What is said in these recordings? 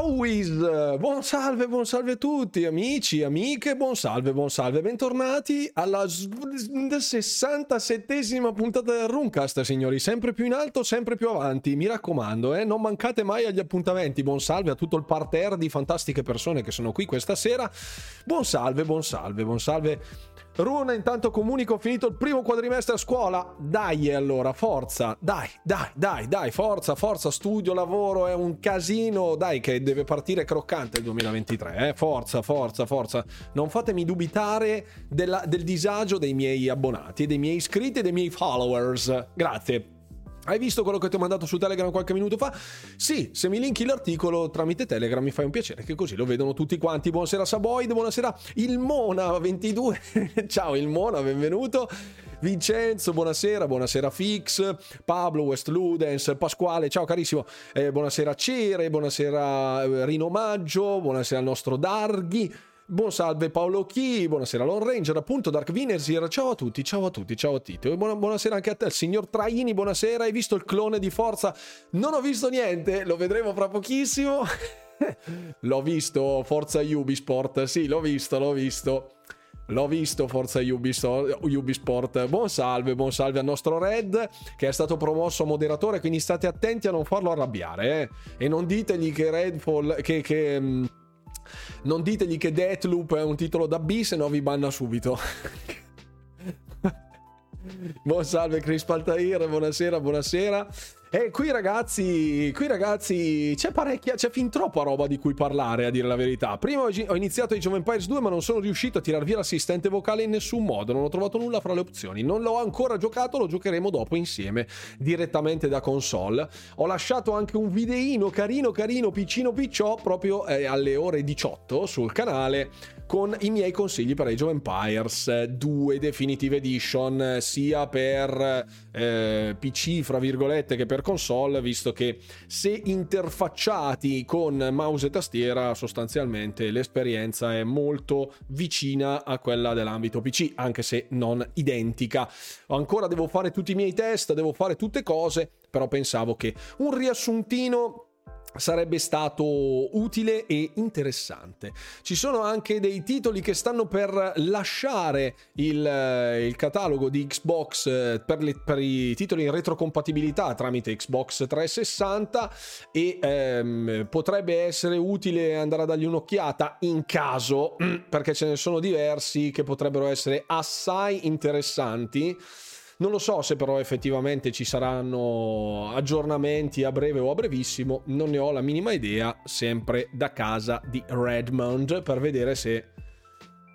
How is? Buon salve, buon salve a tutti, amici, amiche, buon salve, buon salve. Bentornati alla 67esima puntata del Runcast, signori. Sempre più in alto, sempre più avanti. Mi raccomando, eh, non mancate mai agli appuntamenti. Buon salve a tutto il parterre di fantastiche persone che sono qui questa sera. Buon salve, buon salve, buon salve Runa, intanto comunico, ho finito il primo quadrimestre a scuola. Dai allora, forza, dai, dai, dai, dai, forza, forza, studio, lavoro, è un casino, dai che deve partire croccante il 2023, eh? forza, forza, forza. Non fatemi dubitare della, del disagio dei miei abbonati, dei miei iscritti e dei miei followers. Grazie. Hai visto quello che ti ho mandato su Telegram qualche minuto fa? Sì, se mi linki l'articolo tramite Telegram mi fai un piacere che così lo vedono tutti quanti. Buonasera Saboid, buonasera il Mona22. Ciao il Mona, benvenuto. Vincenzo, buonasera, buonasera Fix, Pablo West Ludens, Pasquale, ciao carissimo, eh, buonasera Cere, buonasera eh, Rino Maggio, buonasera al nostro Darghi, Buon salve Paolo Chi, buonasera Lone Ranger, appunto Dark Vinersir, ciao a tutti, ciao a tutti, ciao a Tito buona, buonasera anche a te, signor Traini, buonasera, hai visto il clone di Forza? Non ho visto niente, lo vedremo fra pochissimo. l'ho visto, Forza Ubisport, sì, l'ho visto, l'ho visto. L'ho visto, Forza Ubisport, Ubisport. Buon salve, buon salve al nostro Red che è stato promosso moderatore, quindi state attenti a non farlo arrabbiare, eh? E non ditegli che Redfall, che... che mm, non ditegli che Deathloop è un titolo da B, se no vi banna subito. Buon salve Chris Paltair, buonasera, buonasera. E qui ragazzi, qui ragazzi c'è parecchia, c'è fin troppa roba di cui parlare a dire la verità. Prima ho iniziato Age of Empires 2 ma non sono riuscito a tirar via l'assistente vocale in nessun modo, non ho trovato nulla fra le opzioni. Non l'ho ancora giocato, lo giocheremo dopo insieme direttamente da console. Ho lasciato anche un videino carino carino piccino picciò proprio eh, alle ore 18 sul canale con i miei consigli per Age of Empires 2 Definitive Edition sia per eh, PC fra virgolette che per per console, visto che se interfacciati con mouse e tastiera, sostanzialmente l'esperienza è molto vicina a quella dell'ambito PC, anche se non identica. Ancora devo fare tutti i miei test, devo fare tutte cose, però pensavo che un riassuntino sarebbe stato utile e interessante. Ci sono anche dei titoli che stanno per lasciare il, eh, il catalogo di Xbox eh, per, le, per, i titoli in retrocompatibilità tramite Xbox 360 e ehm, potrebbe essere utile andare a dargli un'occhiata in caso, perché ce ne sono diversi che potrebbero essere assai interessanti non lo so se però effettivamente ci saranno aggiornamenti a breve o a brevissimo, non ne ho la minima idea, sempre da casa di Redmond per vedere se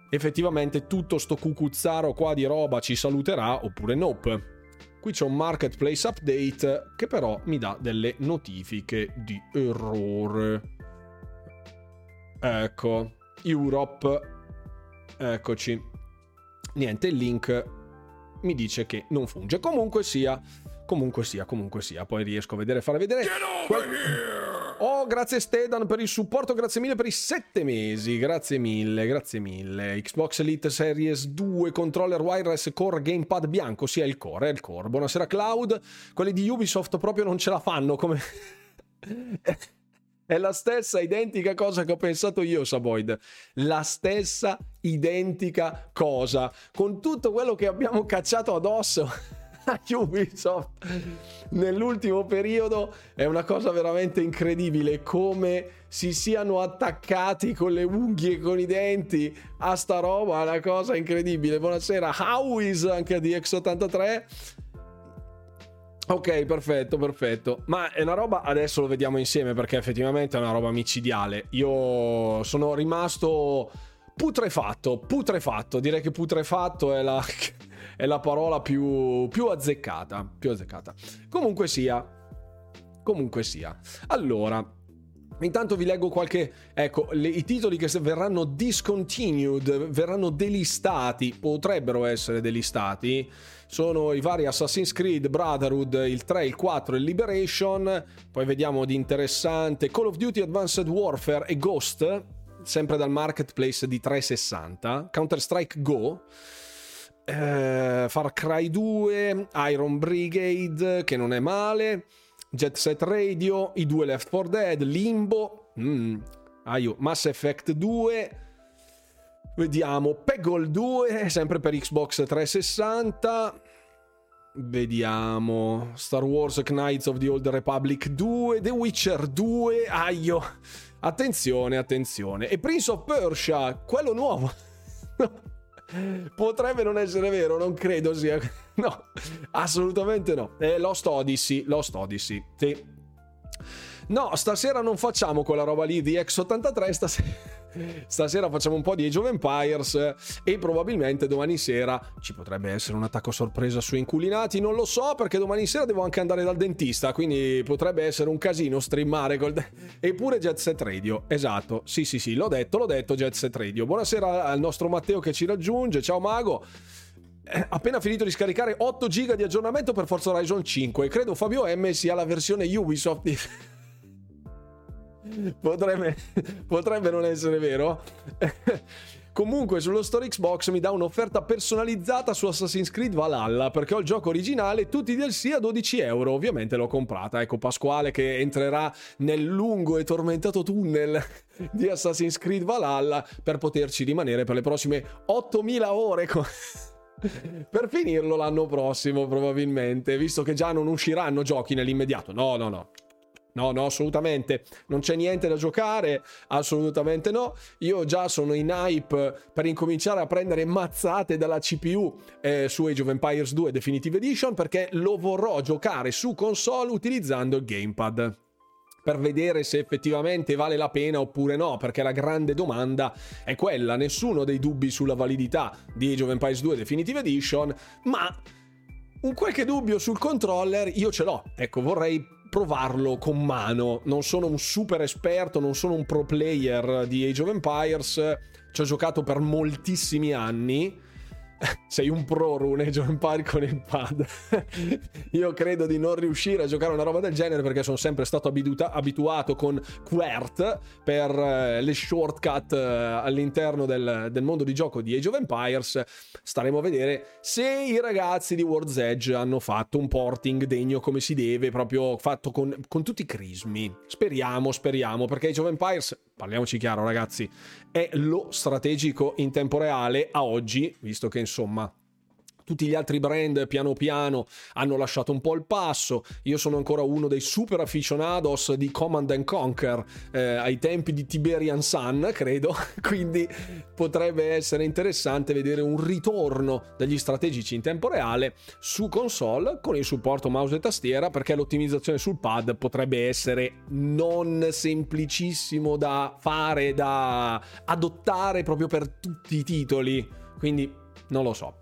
effettivamente tutto sto cucuzzaro qua di roba ci saluterà oppure nope. Qui c'è un marketplace update che però mi dà delle notifiche di errore. Ecco, Europe. Eccoci. Niente, il link mi dice che non funge. Comunque sia, comunque sia, comunque sia. Poi riesco a vedere, fare vedere. Qual... Oh, grazie Stedan per il supporto, grazie mille per i sette mesi, grazie mille, grazie mille. Xbox Elite Series 2, controller wireless core gamepad bianco, sì è il core, è il core. Buonasera Cloud, quelli di Ubisoft proprio non ce la fanno come... È la stessa identica cosa che ho pensato io, Saboid. La stessa identica cosa. Con tutto quello che abbiamo cacciato addosso a Ubisoft nell'ultimo periodo è una cosa veramente incredibile come si siano attaccati con le unghie e con i denti a sta roba, è una cosa incredibile. Buonasera, How is anche di X83 Ok, perfetto, perfetto. Ma è una roba, adesso lo vediamo insieme perché effettivamente è una roba micidiale. Io sono rimasto putrefatto, putrefatto. Direi che putrefatto è la, è la parola più, più azzeccata, più azzeccata. Comunque sia, comunque sia. Allora, Intanto vi leggo qualche, ecco, le, i titoli che verranno discontinued, verranno delistati, potrebbero essere delistati sono i vari Assassin's Creed, Brotherhood, il 3, il 4 e Liberation. Poi vediamo di interessante Call of Duty Advanced Warfare e Ghost, sempre dal marketplace di 360. Counter-Strike Go. Eh, Far Cry 2, Iron Brigade, che non è male. Jet Set Radio, i due Left 4 Dead, Limbo, Mm. Aio. Mass Effect 2. Vediamo. Peggle 2, sempre per Xbox 360. Vediamo. Star Wars Knights of the Old Republic 2. The Witcher 2. Aio. Attenzione, attenzione. E Prince of Persia, quello nuovo. Potrebbe non essere vero, non credo sia. No, assolutamente no. È Lost Odyssey. Lost Odyssey. Sì. No, stasera non facciamo quella roba lì di X83, stasera, stasera facciamo un po' di Age of Empires e probabilmente domani sera ci potrebbe essere un attacco sorpresa su Inculinati, non lo so perché domani sera devo anche andare dal dentista, quindi potrebbe essere un casino streamare col... De- Eppure Jet Set Radio, esatto, sì sì sì, l'ho detto, l'ho detto Jet Set Radio. Buonasera al nostro Matteo che ci raggiunge, ciao Mago. Eh, appena finito di scaricare 8 giga di aggiornamento per Forza Horizon 5 credo Fabio M sia la versione Ubisoft di... potrebbe, potrebbe non essere vero. Comunque sullo Store Xbox mi dà un'offerta personalizzata su Assassin's Creed Valhalla perché ho il gioco originale, tutti i DLC a 12 euro. Ovviamente l'ho comprata. Ecco Pasquale che entrerà nel lungo e tormentato tunnel di Assassin's Creed Valhalla per poterci rimanere per le prossime 8000 ore. Con... per finirlo l'anno prossimo probabilmente, visto che già non usciranno giochi nell'immediato. No, no, no. No, no, assolutamente. Non c'è niente da giocare, assolutamente no. Io già sono in hype per incominciare a prendere mazzate dalla CPU eh, su Age of Empires 2 Definitive Edition perché lo vorrò giocare su console utilizzando il gamepad per vedere se effettivamente vale la pena oppure no, perché la grande domanda è quella, nessuno dei dubbi sulla validità di Age of Empires 2 Definitive Edition, ma un qualche dubbio sul controller io ce l'ho. Ecco, vorrei provarlo con mano. Non sono un super esperto, non sono un pro player di Age of Empires. Ci ho giocato per moltissimi anni sei un pro Rune John Park con il pad. Io credo di non riuscire a giocare una roba del genere perché sono sempre stato abitua- abituato con QWERT per eh, le shortcut eh, all'interno del, del, mondo di gioco di Age of Empires. Staremo a vedere se i ragazzi di World's Edge hanno fatto un porting degno come si deve, proprio fatto con, con tutti i crismi. Speriamo, speriamo, perché Age of Empires, parliamoci chiaro ragazzi, è lo strategico in tempo reale a oggi, visto che insomma tutti gli altri brand piano piano hanno lasciato un po' il passo. Io sono ancora uno dei super aficionados di Command and Conquer eh, ai tempi di Tiberian Sun, credo. Quindi potrebbe essere interessante vedere un ritorno degli strategici in tempo reale su console con il supporto mouse e tastiera perché l'ottimizzazione sul pad potrebbe essere non semplicissimo da fare, da adottare proprio per tutti i titoli. Quindi non lo so.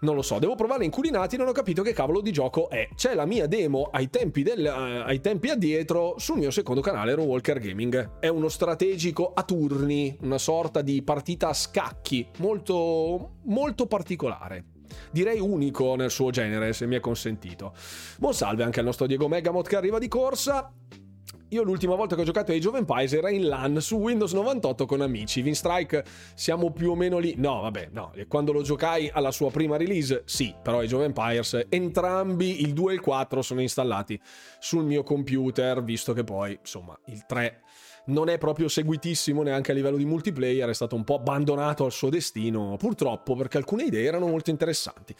Non lo so, devo provare inculinati, non ho capito che cavolo di gioco è. C'è la mia demo ai tempi, del, uh, ai tempi addietro sul mio secondo canale, Walker Gaming. È uno strategico a turni, una sorta di partita a scacchi, molto, molto particolare direi unico nel suo genere, se mi è consentito. Buon salve anche al nostro Diego Megamot che arriva di corsa. Io l'ultima volta che ho giocato ai of Empires era in LAN su Windows 98 con amici. Strike siamo più o meno lì. No, vabbè, no. Quando lo giocai alla sua prima release, sì, però Age of Empires, entrambi, il 2 e il 4, sono installati sul mio computer, visto che poi, insomma, il 3 non è proprio seguitissimo neanche a livello di multiplayer, è stato un po' abbandonato al suo destino, purtroppo, perché alcune idee erano molto interessanti.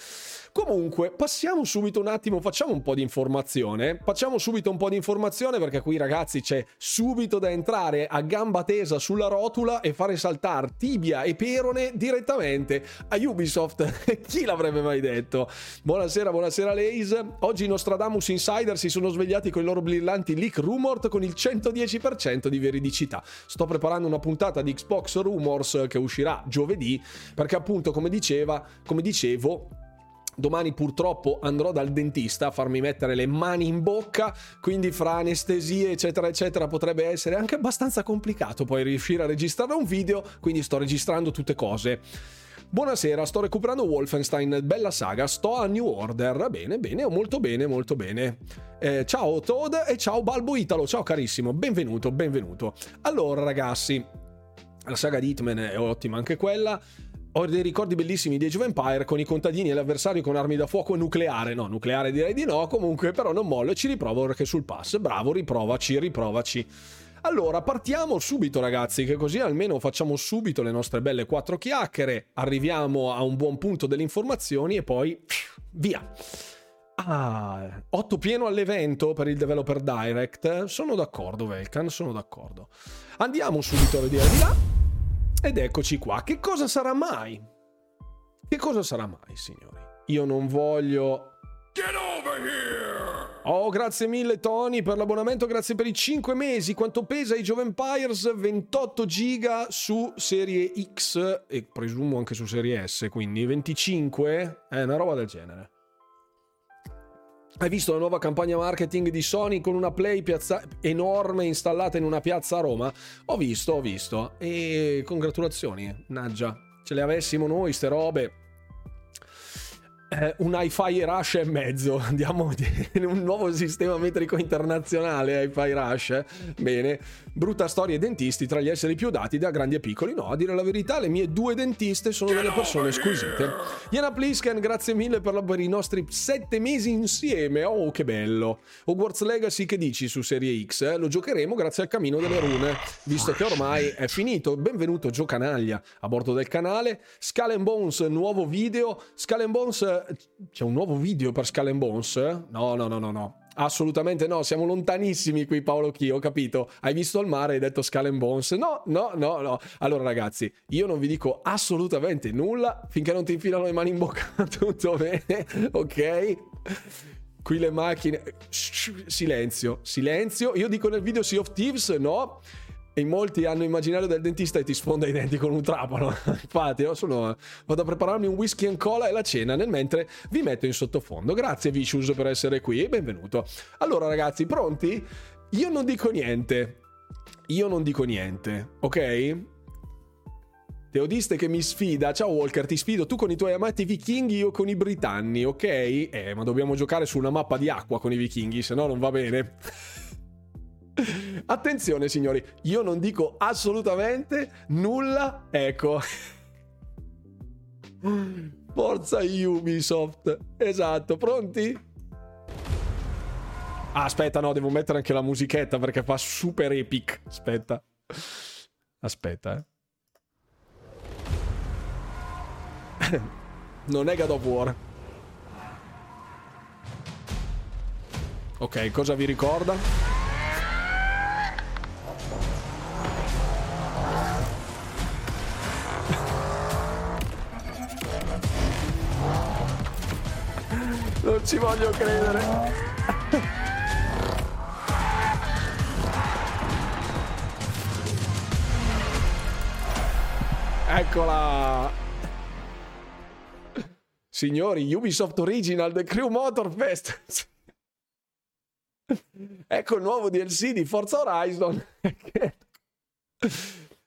Comunque, passiamo subito un attimo, facciamo un po' di informazione, facciamo subito un po' di informazione perché qui ragazzi c'è subito da entrare a gamba tesa sulla rotula e fare saltare tibia e perone direttamente a Ubisoft. Chi l'avrebbe mai detto? Buonasera, buonasera Lays. Oggi i Nostradamus Insider si sono svegliati con i loro brillanti leak rumor con il 110% di veridicità. Sto preparando una puntata di Xbox Rumors che uscirà giovedì perché appunto come diceva, come dicevo, Domani purtroppo andrò dal dentista a farmi mettere le mani in bocca, quindi fra anestesie eccetera eccetera potrebbe essere anche abbastanza complicato poi riuscire a registrare un video, quindi sto registrando tutte cose. Buonasera, sto recuperando Wolfenstein, bella saga, sto a New Order. Bene, bene, molto bene, molto bene. Eh, ciao Toad e ciao Balbo Italo, ciao carissimo, benvenuto, benvenuto. Allora ragazzi, la saga di Hitman è ottima anche quella. Ho dei ricordi bellissimi di Age of Empire con i contadini e l'avversario con armi da fuoco nucleare. No, nucleare direi di no, comunque però non mollo e ci riprovo perché sul pass. Bravo, riprovaci, riprovaci. Allora, partiamo subito ragazzi, che così almeno facciamo subito le nostre belle quattro chiacchiere, arriviamo a un buon punto delle informazioni e poi via. Ah, 8 pieno all'evento per il Developer Direct. Sono d'accordo, Velkan, sono d'accordo. Andiamo subito a vedere di là. Ed eccoci qua. Che cosa sarà mai? Che cosa sarà mai, signori? Io non voglio... Get over here! Oh, grazie mille Tony per l'abbonamento, grazie per i 5 mesi. Quanto pesa Age of Empires? 28 giga su serie X e presumo anche su serie S, quindi 25? È una roba del genere. Hai visto la nuova campagna marketing di Sony con una Play piazza- enorme installata in una piazza a Roma? Ho visto, ho visto. E congratulazioni, Naggia. Ce le avessimo noi, ste robe eh, un hi-fi rush e mezzo. Andiamo in un nuovo sistema metrico internazionale, hi-fi rush. Eh? Bene. Brutta storia ai dentisti tra gli esseri più dati da grandi e piccoli. No, a dire la verità, le mie due dentiste sono delle persone squisite. Iana Plisken, grazie mille per, la, per, i nostri sette mesi insieme. Oh, che bello. Hogwarts Legacy, che dici su Serie X? Eh? Lo giocheremo grazie al cammino delle rune, visto che ormai è finito. Benvenuto, Gio Canaglia, a bordo del canale. Skull Bones, nuovo video. Skull Bones c'è un nuovo video per Skull Bones? No, no, no, no, no. Assolutamente no, siamo lontanissimi qui Paolo Chi, ho capito. Hai visto il mare e hai detto Skull Bones? No, no, no, no. Allora ragazzi, io non vi dico assolutamente nulla finché non ti infilano le mani in bocca. Tutto bene, ok? Qui le macchine... silenzio, silenzio. Io dico nel video Sea of Thieves, no? In molti hanno immaginario del dentista e ti sfonda i denti con un trapano. Infatti, io sono, vado a prepararmi un whisky and cola e la cena nel mentre vi metto in sottofondo. Grazie Vicious per essere qui e benvenuto. Allora ragazzi, pronti? Io non dico niente. Io non dico niente, ok? Teodiste che mi sfida. Ciao Walker, ti sfido tu con i tuoi amati vichinghi, io con i britanni, ok? Eh, ma dobbiamo giocare su una mappa di acqua con i vichinghi, se no non va bene. Attenzione signori, io non dico assolutamente nulla. Ecco. Forza Ubisoft. Esatto, pronti? Ah, aspetta, no, devo mettere anche la musichetta perché fa super epic. Aspetta. Aspetta, eh. non è God of War. Ok, cosa vi ricorda? Non ci voglio credere. Eccola. Signori, Ubisoft Original The Crew Motorfest. ecco il nuovo DLC di Forza Horizon.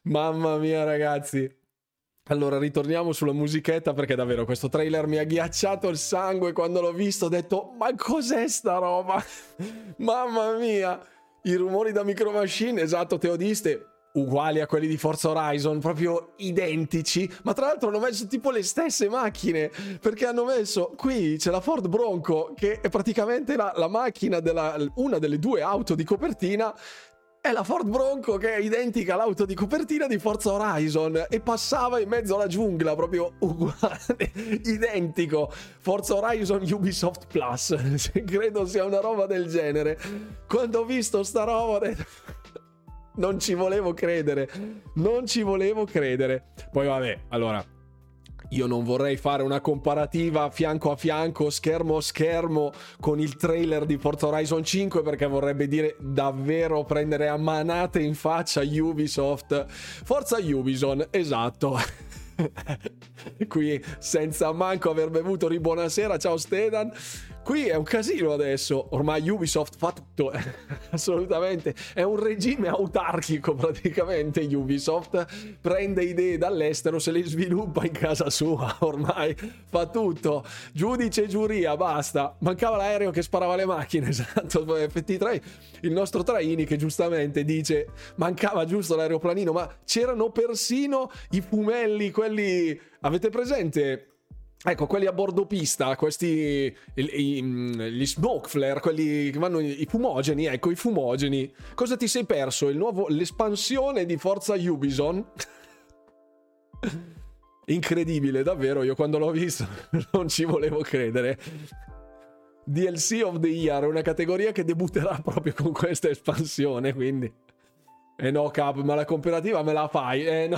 Mamma mia, ragazzi. Allora, ritorniamo sulla musichetta perché davvero questo trailer mi ha ghiacciato il sangue quando l'ho visto. Ho detto, ma cos'è sta roba? Mamma mia! I rumori da Micro Machine, esatto, teodiste, uguali a quelli di Forza Horizon, proprio identici. Ma tra l'altro hanno messo tipo le stesse macchine, perché hanno messo qui c'è la Ford Bronco, che è praticamente la, la macchina della una delle due auto di copertina è la Ford Bronco che è identica all'auto di copertina di Forza Horizon e passava in mezzo alla giungla, proprio uguale, identico. Forza Horizon Ubisoft Plus, credo sia una roba del genere. Quando ho visto sta roba. Non ci volevo credere, non ci volevo credere. Poi vabbè, allora, io non vorrei fare una comparativa fianco a fianco, schermo a schermo con il trailer di Forza Horizon 5 perché vorrebbe dire davvero prendere a manate in faccia Ubisoft. Forza Ubisoft, esatto. Qui senza manco aver bevuto di buonasera, ciao Stedan. Qui è un casino adesso, ormai Ubisoft fa tutto, assolutamente, è un regime autarchico praticamente. Ubisoft, prende idee dall'estero, se le sviluppa in casa sua, ormai fa tutto, giudice giuria, basta, mancava l'aereo che sparava le macchine, esatto, FT3, il nostro Traini che giustamente dice mancava giusto l'aeroplanino, ma c'erano persino i fumelli, quelli, avete presente? Ecco, quelli a bordo pista, questi i, i, gli smoke flare, quelli che vanno i fumogeni, ecco, i fumogeni. Cosa ti sei perso? Il nuovo, l'espansione di Forza Ubisoft? Incredibile, davvero, io quando l'ho visto non ci volevo credere. DLC of the Year, una categoria che debutterà proprio con questa espansione, quindi... Eh no, Cap, ma la cooperativa me la fai? Eh no...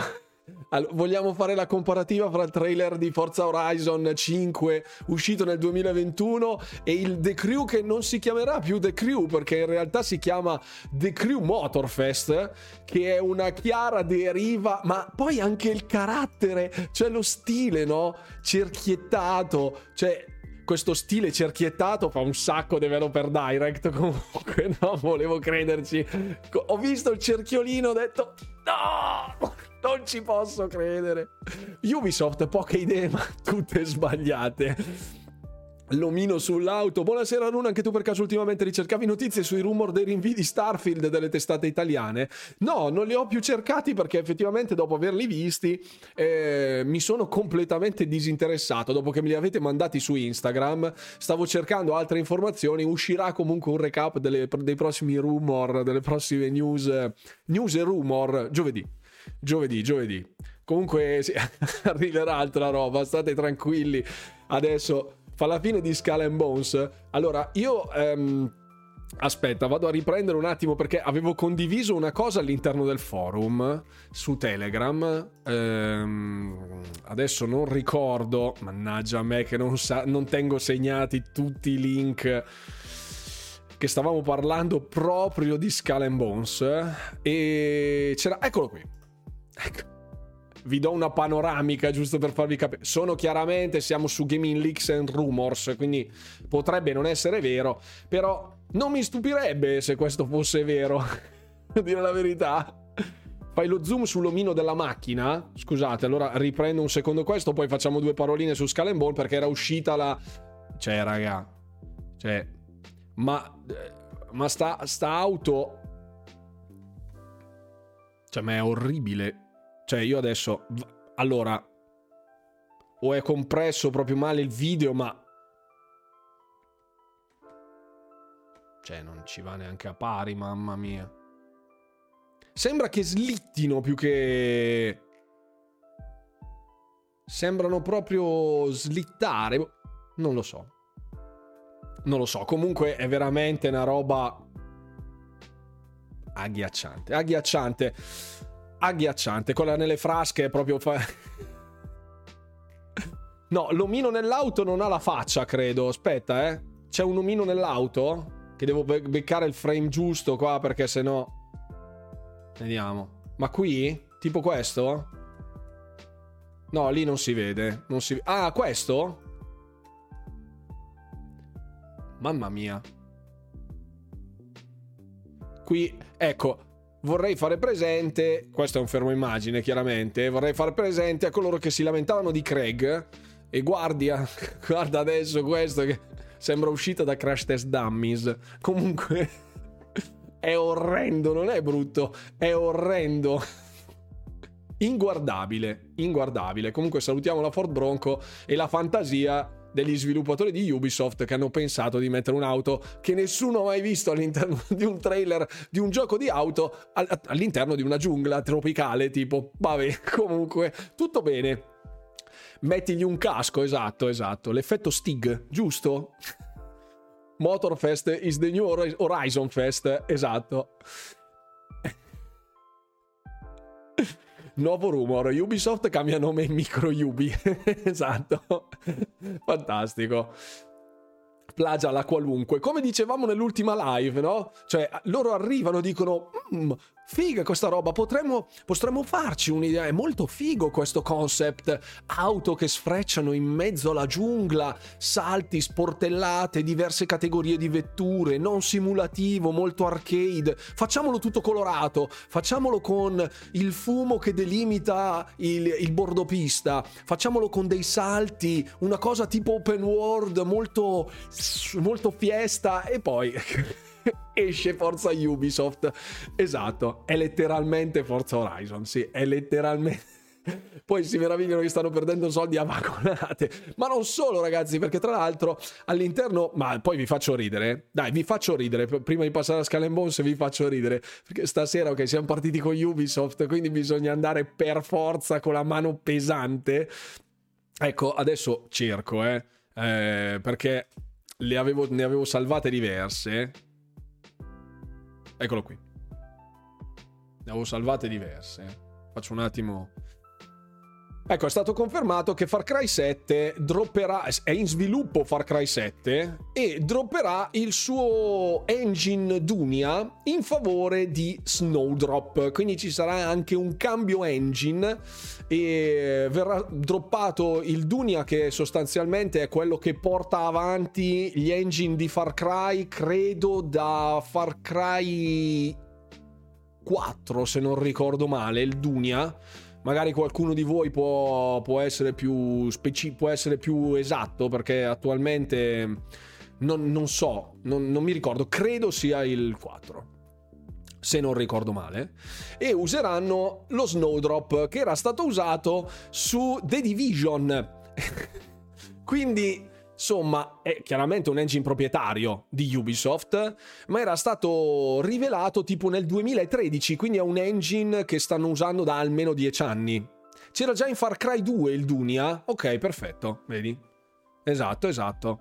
Allora, vogliamo fare la comparativa fra il trailer di Forza Horizon 5 uscito nel 2021 e il The Crew che non si chiamerà più The Crew perché in realtà si chiama The Crew Motorfest che è una chiara deriva ma poi anche il carattere cioè lo stile no? Cerchiettato cioè questo stile cerchiettato fa un sacco di per direct comunque no? Volevo crederci. Ho visto il cerchiolino ho detto no non ci posso credere. Ubisoft, poche idee, ma tutte sbagliate. L'omino sull'auto. Buonasera Runa, anche tu per caso ultimamente ricercavi notizie sui rumor dei rinvii di Starfield delle testate italiane? No, non li ho più cercati perché effettivamente dopo averli visti eh, mi sono completamente disinteressato. Dopo che me li avete mandati su Instagram, stavo cercando altre informazioni. Uscirà comunque un recap delle, dei prossimi rumor, delle prossime news, news e rumor giovedì giovedì, giovedì. Comunque sì, arriverà altra roba, state tranquilli. Adesso fa la fine di Skull and Bones. Allora, io... Um, Aspetta, vado a riprendere un attimo perché avevo condiviso una cosa all'interno del forum su Telegram. Ehm, adesso non ricordo, mannaggia a me che non, sa- non tengo segnati tutti i link che stavamo parlando proprio di Skull Bones. E c'era, eccolo qui. Ecco. Vi do una panoramica giusto per farvi capire. Sono chiaramente, siamo su Gaming Leaks and Rumors, quindi potrebbe non essere vero, però non mi stupirebbe se questo fosse vero. a dire la verità. Fai lo zoom sull'omino della macchina. Scusate, allora riprendo un secondo questo, poi facciamo due paroline su Skull and Ball perché era uscita la... Cioè, raga. Cioè... Ma... Ma sta, sta auto... Cioè, ma è orribile. Cioè, io adesso. Allora. O è compresso proprio male il video, ma. Cioè, non ci va neanche a pari, mamma mia. Sembra che slittino più che. Sembrano proprio slittare. Non lo so. Non lo so. Comunque è veramente una roba agghiacciante. Agghiacciante agghiacciante. Quella nelle frasche è proprio. Fa... no, l'omino nell'auto non ha la faccia, credo. Aspetta, eh. C'è un omino nell'auto? Che devo be- beccare il frame giusto qua perché sennò. Vediamo. Ma qui? Tipo questo? No, lì non si vede. Non si... Ah, questo? Mamma mia. Qui, ecco, vorrei fare presente, questo è un fermo immagine chiaramente, vorrei fare presente a coloro che si lamentavano di Craig e guardia, guarda adesso questo che sembra uscita da Crash Test Dummies. Comunque è orrendo, non è brutto, è orrendo. Inguardabile, inguardabile. Comunque salutiamo la Ford Bronco e la fantasia degli sviluppatori di Ubisoft che hanno pensato di mettere un'auto che nessuno ha mai visto all'interno di un trailer di un gioco di auto all'interno di una giungla tropicale tipo vabbè comunque tutto bene. Mettigli un casco esatto esatto. L'effetto Stig giusto? Motorfest is the new Horizon Fest esatto Nuovo rumor, Ubisoft cambia nome in Micro Ubi. esatto. Fantastico plagia la qualunque. Come dicevamo nell'ultima live, no? Cioè, loro arrivano, dicono, mm, figa questa roba, potremmo, potremmo farci un'idea, è molto figo questo concept, auto che sfrecciano in mezzo alla giungla, salti, sportellate, diverse categorie di vetture, non simulativo, molto arcade, facciamolo tutto colorato, facciamolo con il fumo che delimita il, il bordopista, facciamolo con dei salti, una cosa tipo open world, molto, molto fiesta e poi... esce Forza Ubisoft. Esatto, è letteralmente Forza Horizon, sì, è letteralmente Poi si meravigliano che stanno perdendo soldi a vagonate. Ma non solo, ragazzi, perché tra l'altro all'interno. Ma poi vi faccio ridere. Dai, vi faccio ridere. Prima di passare a Skull Bones, vi faccio ridere. Perché stasera, ok, siamo partiti con Ubisoft, quindi bisogna andare per forza con la mano pesante. Ecco, adesso cerco, eh. eh perché avevo, ne avevo salvate diverse. Eccolo qui. Ne avevo salvate diverse. Faccio un attimo Ecco, è stato confermato che Far Cry 7 dropperà, è in sviluppo Far Cry 7 e dropperà il suo engine Dunia in favore di Snowdrop, quindi ci sarà anche un cambio engine e verrà droppato il Dunia che sostanzialmente è quello che porta avanti gli engine di Far Cry, credo da Far Cry 4 se non ricordo male, il Dunia magari qualcuno di voi può, può, essere, più speci- può essere più esatto perché attualmente non, non so, non, non mi ricordo, credo sia il 4 se non ricordo male, e useranno lo Snowdrop che era stato usato su The Division. Quindi Insomma, è chiaramente un engine proprietario di Ubisoft, ma era stato rivelato tipo nel 2013, quindi è un engine che stanno usando da almeno 10 anni. C'era già in Far Cry 2 il Dunia? Ok, perfetto, vedi? Esatto, esatto.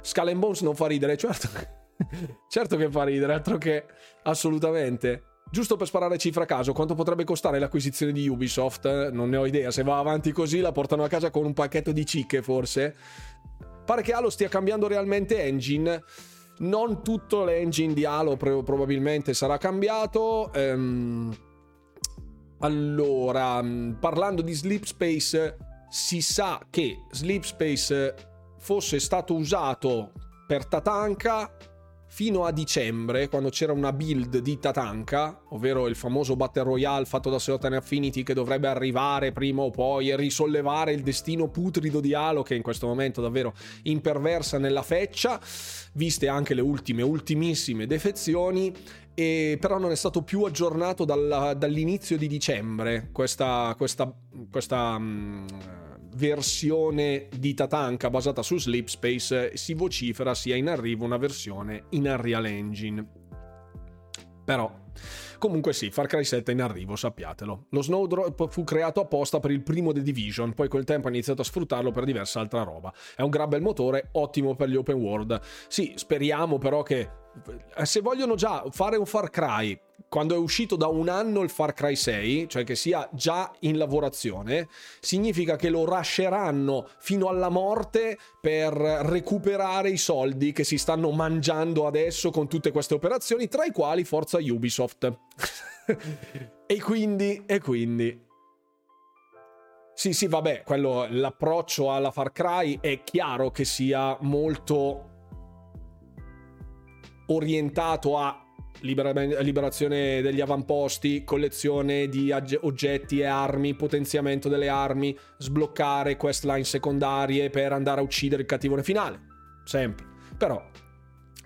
Skull and Bones non fa ridere, certo. certo che fa ridere, altro che assolutamente. Giusto per sparare cifra a caso, quanto potrebbe costare l'acquisizione di Ubisoft? Non ne ho idea. Se va avanti così, la portano a casa con un pacchetto di cicche, forse. Pare che Halo stia cambiando realmente engine. Non tutto l'engine di Halo probabilmente sarà cambiato. Ehm, allora, mm, parlando di Sleep Space, si sa che Sleep Space fosse stato usato per Tatanka fino a dicembre, quando c'era una build di Tatanka, ovvero il famoso Battle Royale fatto da Seotan Affinity che dovrebbe arrivare prima o poi e risollevare il destino putrido di Halo che in questo momento davvero imperversa nella feccia, viste anche le ultime, ultimissime defezioni, e però non è stato più aggiornato dalla, dall'inizio di dicembre questa, questa, questa um, versione di Tatanka basata su Sleep Space si vocifera sia in arrivo una versione in Unreal Engine. Però Comunque sì, Far Cry 7 è in arrivo, sappiatelo. Lo Snowdrop fu creato apposta per il primo The Division, poi col tempo ha iniziato a sfruttarlo per diversa altra roba. È un gran bel motore, ottimo per gli open world. Sì, speriamo però che se vogliono già fare un Far Cry quando è uscito da un anno il Far Cry 6, cioè che sia già in lavorazione, significa che lo rasceranno fino alla morte per recuperare i soldi che si stanno mangiando adesso con tutte queste operazioni, tra i quali forza Ubisoft. e quindi, e quindi. Sì, sì, vabbè, quello, l'approccio alla Far Cry è chiaro che sia molto orientato a liberazione degli avamposti, collezione di oggetti e armi, potenziamento delle armi, sbloccare questline secondarie per andare a uccidere il cattivone finale. Sempre. Però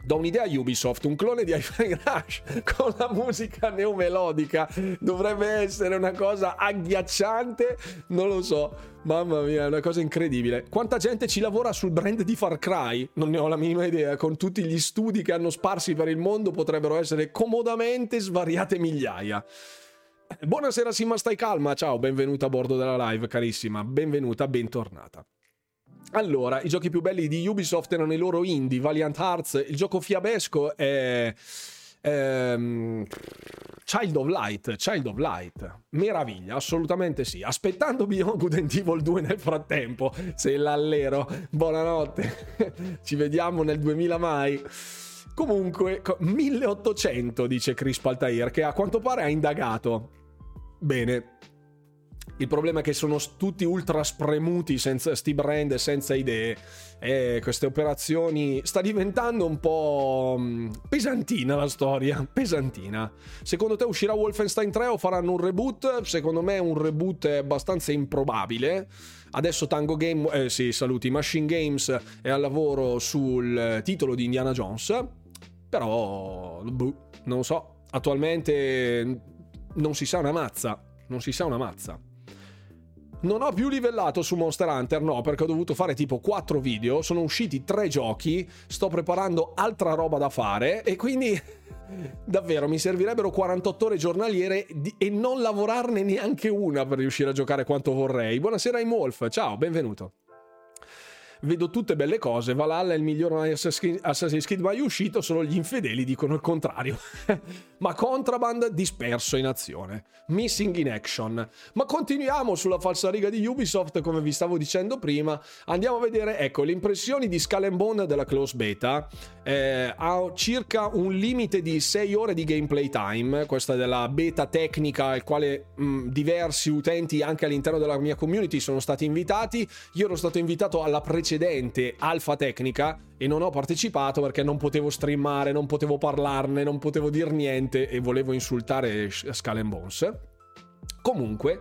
do un'idea a Ubisoft, un clone di Hi-Fi Rush con la musica neomelodica dovrebbe essere una cosa agghiacciante, non lo so. Mamma mia, è una cosa incredibile. Quanta gente ci lavora sul brand di Far Cry? Non ne ho la minima idea. Con tutti gli studi che hanno sparsi per il mondo potrebbero essere comodamente svariate migliaia. Buonasera Sima, stai calma? Ciao, benvenuta a bordo della live, carissima. Benvenuta, bentornata. Allora, i giochi più belli di Ubisoft erano i loro indie, Valiant Hearts, il gioco fiabesco è... Ehm, Child of Light, Child of Light, meraviglia, assolutamente sì. Aspettando Beyond Good and Evil 2 nel frattempo, se l'allero, buonanotte, ci vediamo nel 2000 mai. Comunque, 1800 dice Chris Paltair, che a quanto pare ha indagato. Bene, il problema è che sono tutti ultra spremuti senza sti brand, senza idee. E queste operazioni sta diventando un po' mm, pesantina la storia, pesantina. Secondo te uscirà Wolfenstein 3 o faranno un reboot? Secondo me un reboot è abbastanza improbabile. Adesso Tango Game, eh sì, saluti, Machine Games è al lavoro sul titolo di Indiana Jones, però boh, non so, attualmente non si sa una mazza, non si sa una mazza. Non ho più livellato su Monster Hunter, no, perché ho dovuto fare tipo 4 video, sono usciti 3 giochi, sto preparando altra roba da fare e quindi davvero mi servirebbero 48 ore giornaliere di- e non lavorarne neanche una per riuscire a giocare quanto vorrei. Buonasera Imolf, ciao, benvenuto vedo tutte belle cose. Valhalla è il miglior Assassin's Creed mai uscito, solo gli infedeli dicono il contrario. Ma Contraband disperso in azione. Missing in action. Ma continuiamo sulla falsariga di Ubisoft, come vi stavo dicendo prima. Andiamo a vedere, ecco, le impressioni di Skull Bone della close beta. Eh, ha circa un limite di 6 ore di gameplay time. Questa è della beta tecnica al quale mh, diversi utenti anche all'interno della mia community sono stati invitati. Io ero stato invitato alla precedente precedente alfa tecnica e non ho partecipato perché non potevo streamare, non potevo parlarne, non potevo dire niente e volevo insultare Skull Bones. Comunque,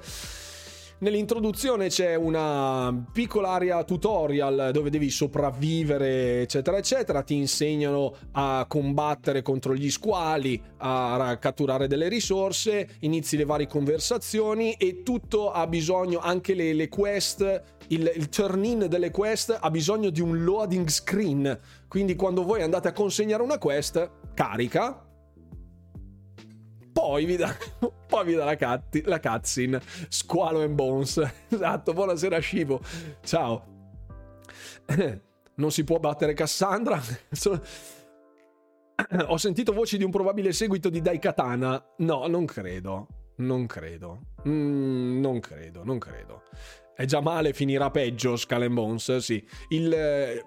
Nell'introduzione c'è una piccola area tutorial dove devi sopravvivere, eccetera, eccetera. Ti insegnano a combattere contro gli squali, a catturare delle risorse, inizi le varie conversazioni e tutto ha bisogno, anche le, le quest, il, il turn-in delle quest ha bisogno di un loading screen. Quindi quando voi andate a consegnare una quest, carica, poi vi dà, poi vi dà la, cat, la cutscene Squalo and Bones. Esatto, buonasera Shivo. Ciao. Non si può battere Cassandra. Ho sentito voci di un probabile seguito di Daikatana. No, non credo. Non credo. Mm, non credo, non credo. È già male, finirà peggio Skull Bones, sì. Il, eh,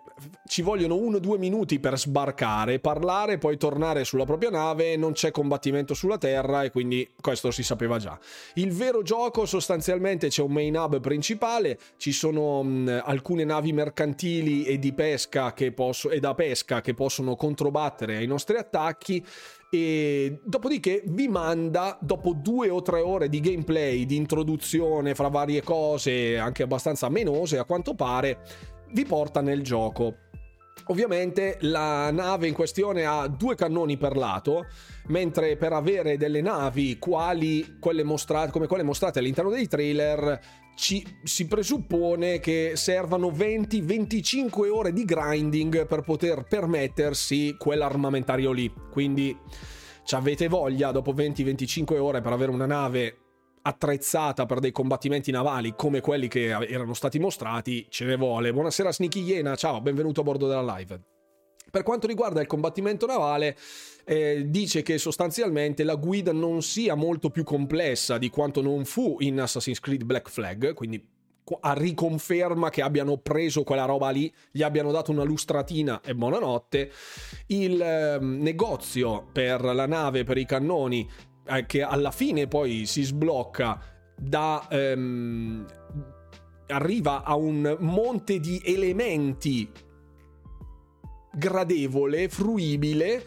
ci vogliono uno o due minuti per sbarcare, parlare, poi tornare sulla propria nave, non c'è combattimento sulla terra e quindi questo si sapeva già. Il vero gioco sostanzialmente c'è un main hub principale, ci sono mh, alcune navi mercantili e di pesca che posso, e da pesca che possono controbattere ai nostri attacchi e dopodiché vi manda dopo due o tre ore di gameplay, di introduzione fra varie cose, anche abbastanza menose a quanto pare, vi porta nel gioco. Ovviamente la nave in questione ha due cannoni per lato, mentre per avere delle navi quali quelle mostrate, come quelle mostrate all'interno dei trailer ci, si presuppone che servano 20-25 ore di grinding per poter permettersi quell'armamentario lì. Quindi ci avete voglia dopo 20-25 ore per avere una nave attrezzata per dei combattimenti navali come quelli che erano stati mostrati, ce ne vuole. Buonasera Sneaky Iena, ciao, benvenuto a bordo della live. Per quanto riguarda il combattimento navale, eh, dice che sostanzialmente la guida non sia molto più complessa di quanto non fu in Assassin's Creed Black Flag, quindi a riconferma che abbiano preso quella roba lì, gli abbiano dato una lustratina e buonanotte. Il eh, negozio per la nave, per i cannoni, eh, che alla fine poi si sblocca da... Ehm, arriva a un monte di elementi gradevole, fruibile,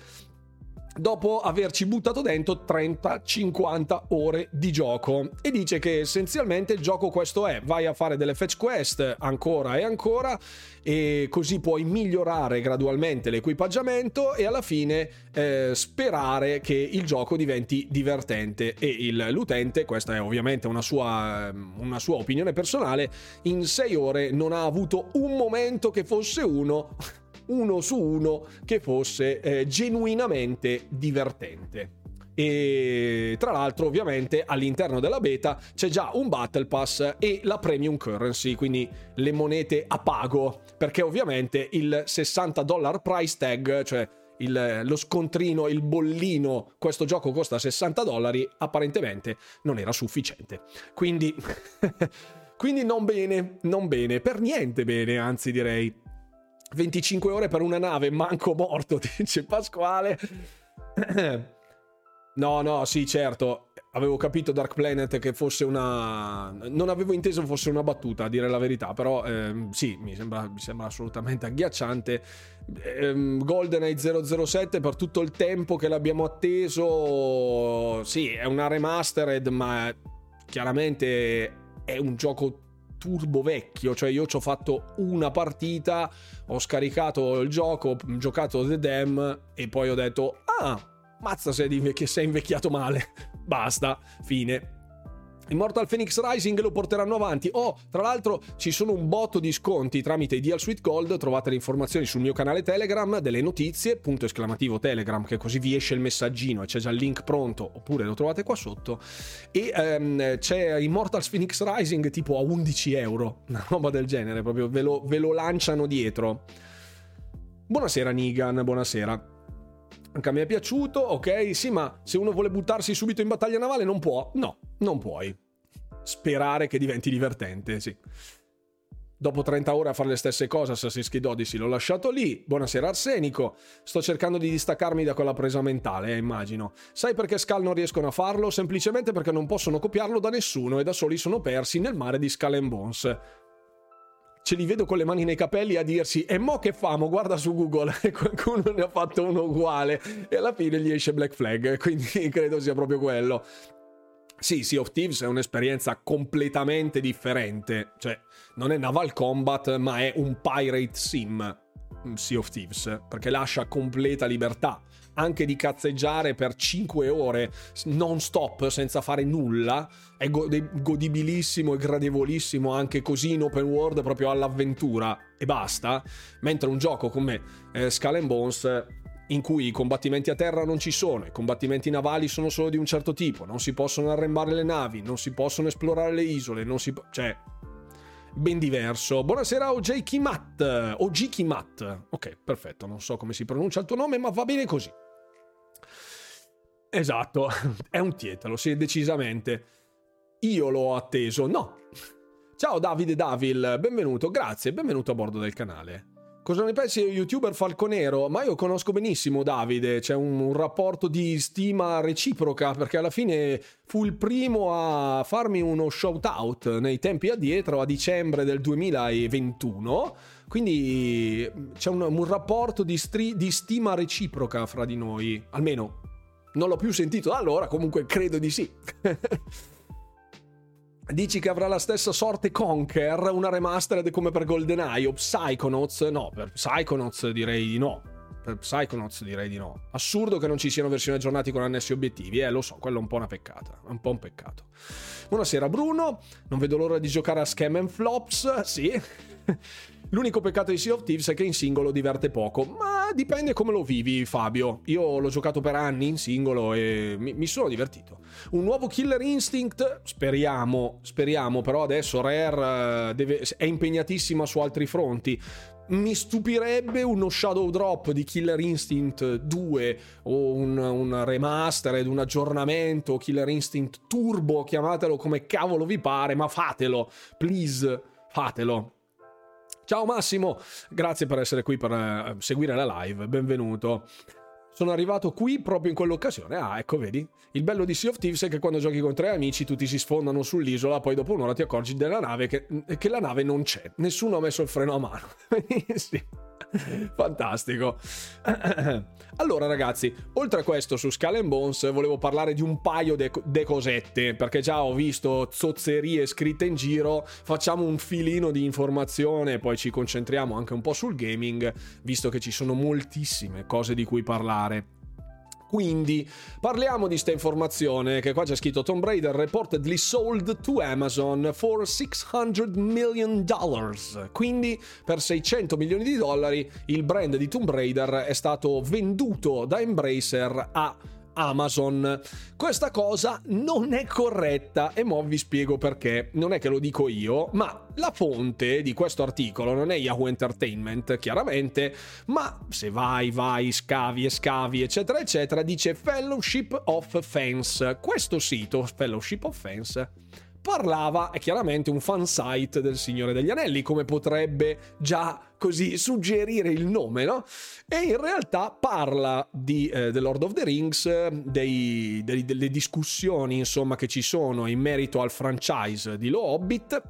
dopo averci buttato dentro 30-50 ore di gioco. E dice che essenzialmente il gioco questo è vai a fare delle fetch quest ancora e ancora e così puoi migliorare gradualmente l'equipaggiamento e alla fine eh, sperare che il gioco diventi divertente. E il, l'utente questa è ovviamente una sua, una sua opinione personale in 6 ore non ha avuto un momento che fosse uno uno su uno che fosse eh, genuinamente divertente. E tra l'altro, ovviamente, all'interno della beta c'è già un Battle Pass e la Premium Currency, quindi le monete a pago, perché ovviamente il 60 dollar price tag, cioè il, lo scontrino, il bollino, questo gioco costa 60 dollari, apparentemente non era sufficiente. Quindi, quindi non bene, non bene, per niente bene, anzi direi. 25 ore per una nave, manco morto, dice Pasquale. no, no, sì, certo. Avevo capito Dark Planet che fosse una... Non avevo inteso fosse una battuta, a dire la verità, però ehm, sì, mi sembra, mi sembra, assolutamente agghiacciante. Ehm, GoldenEye 007 per tutto il tempo che l'abbiamo atteso, sì, è una remastered, ma chiaramente è un gioco turbo vecchio, cioè io ci ho fatto una partita, ho scaricato il gioco, ho giocato The Dam e poi ho detto ah, mazza sei, invecchi- sei invecchiato male, basta, fine. Immortal Phoenix Rising lo porteranno avanti. Oh, tra l'altro ci sono un botto di sconti tramite Ideal Suite Gold. Trovate le informazioni sul mio canale Telegram, delle notizie, punto esclamativo Telegram, che così vi esce il messaggino e c'è già il link pronto, oppure lo trovate qua sotto. E um, c'è Immortal Phoenix Rising tipo a 11 euro, una roba del genere, proprio ve lo, ve lo lanciano dietro. Buonasera Nigan, buonasera. Anche a me è piaciuto, ok, sì, ma se uno vuole buttarsi subito in battaglia navale non può? No, non puoi. Sperare che diventi divertente, sì. Dopo 30 ore a fare le stesse cose, Assassin's Creed Odyssey l'ho lasciato lì. Buonasera Arsenico. Sto cercando di distaccarmi da quella presa mentale, eh, immagino. Sai perché Skull non riescono a farlo? Semplicemente perché non possono copiarlo da nessuno e da soli sono persi nel mare di Skull Bones ce li vedo con le mani nei capelli a dirsi e mo che famo? Guarda su Google. E qualcuno ne ha fatto uno uguale. E alla fine gli esce Black Flag. Quindi credo sia proprio quello. Sì, Sea of Thieves è un'esperienza completamente differente, cioè non è naval combat ma è un pirate sim Sea of Thieves perché lascia completa libertà anche di cazzeggiare per 5 ore non stop senza fare nulla è godibilissimo e gradevolissimo anche così in open world proprio all'avventura e basta mentre un gioco come eh, Skull and Bones in cui i combattimenti a terra non ci sono, i combattimenti navali sono solo di un certo tipo, non si possono arrembare le navi, non si possono esplorare le isole, non si po- cioè ben diverso. Buonasera OJ Kimat, OG Kimat. Ok, perfetto, non so come si pronuncia il tuo nome, ma va bene così. Esatto, è un tietalo, sì, decisamente. Io l'ho atteso, no. Ciao Davide Davil, benvenuto, grazie, benvenuto a bordo del canale. Cosa ne pensi youtuber falconero? Ma io conosco benissimo Davide, c'è un, un, rapporto di stima reciproca perché alla fine fu il primo a farmi uno shout out nei tempi addietro a dicembre del 2021, quindi c'è un, un rapporto di, stri, di stima reciproca fra di noi, almeno non l'ho più sentito da allora, comunque credo di sì. Dici che avrà la stessa sorte Conker, una remastered come per GoldenEye o Psychonauts? No, per Psychonauts direi di no. Per Psychonauts direi di no. Assurdo che non ci siano versioni aggiornate con annessi obiettivi, eh, lo so, quello è un po' una peccata, un po' un peccato. Buonasera Bruno, non vedo l'ora di giocare a Scam and Flops, sì. L'unico peccato di Sea of Thieves è che in singolo diverte poco, ma dipende come lo vivi, Fabio. Io l'ho giocato per anni in singolo e mi, mi sono divertito. Un nuovo Killer Instinct? Speriamo, speriamo, però adesso Rare eh, deve, è impegnatissima su altri fronti. Mi stupirebbe uno Shadow Drop di Killer Instinct 2 o un, un remastered, un aggiornamento, Killer Instinct Turbo, chiamatelo come cavolo vi pare, ma fatelo, please, fatelo. Ciao Massimo, grazie per essere qui per uh, seguire la live, benvenuto. Sono arrivato qui proprio in quell'occasione. Ah, ecco, vedi? Il bello di Sea of Thieves è che quando giochi con tre amici tutti si sfondano sull'isola, poi dopo un'ora ti accorgi della nave che, che la nave non c'è. Nessuno ha messo il freno a mano. sì. Fantastico. Allora ragazzi, oltre a questo su Skull Bones volevo parlare di un paio di cosette, perché già ho visto zozzerie scritte in giro, facciamo un filino di informazione, poi ci concentriamo anche un po' sul gaming, visto che ci sono moltissime cose di cui parlare. Quindi parliamo di sta informazione che qua c'è scritto Tomb Raider reportedly sold to Amazon for 600 million dollars. Quindi per 600 milioni di dollari il brand di Tomb Raider è stato venduto da Embracer a Amazon. Questa cosa non è corretta e mo vi spiego perché. Non è che lo dico io, ma la fonte di questo articolo non è Yahoo Entertainment, chiaramente, ma se vai, vai, scavi e scavi, eccetera, eccetera, dice Fellowship of Fans. Questo sito, Fellowship of Fans, parlava, è chiaramente un fan site del Signore degli Anelli, come potrebbe già così suggerire il nome, no? E in realtà parla di eh, The Lord of the Rings, dei, dei, delle discussioni, insomma, che ci sono in merito al franchise di Lo Hobbit.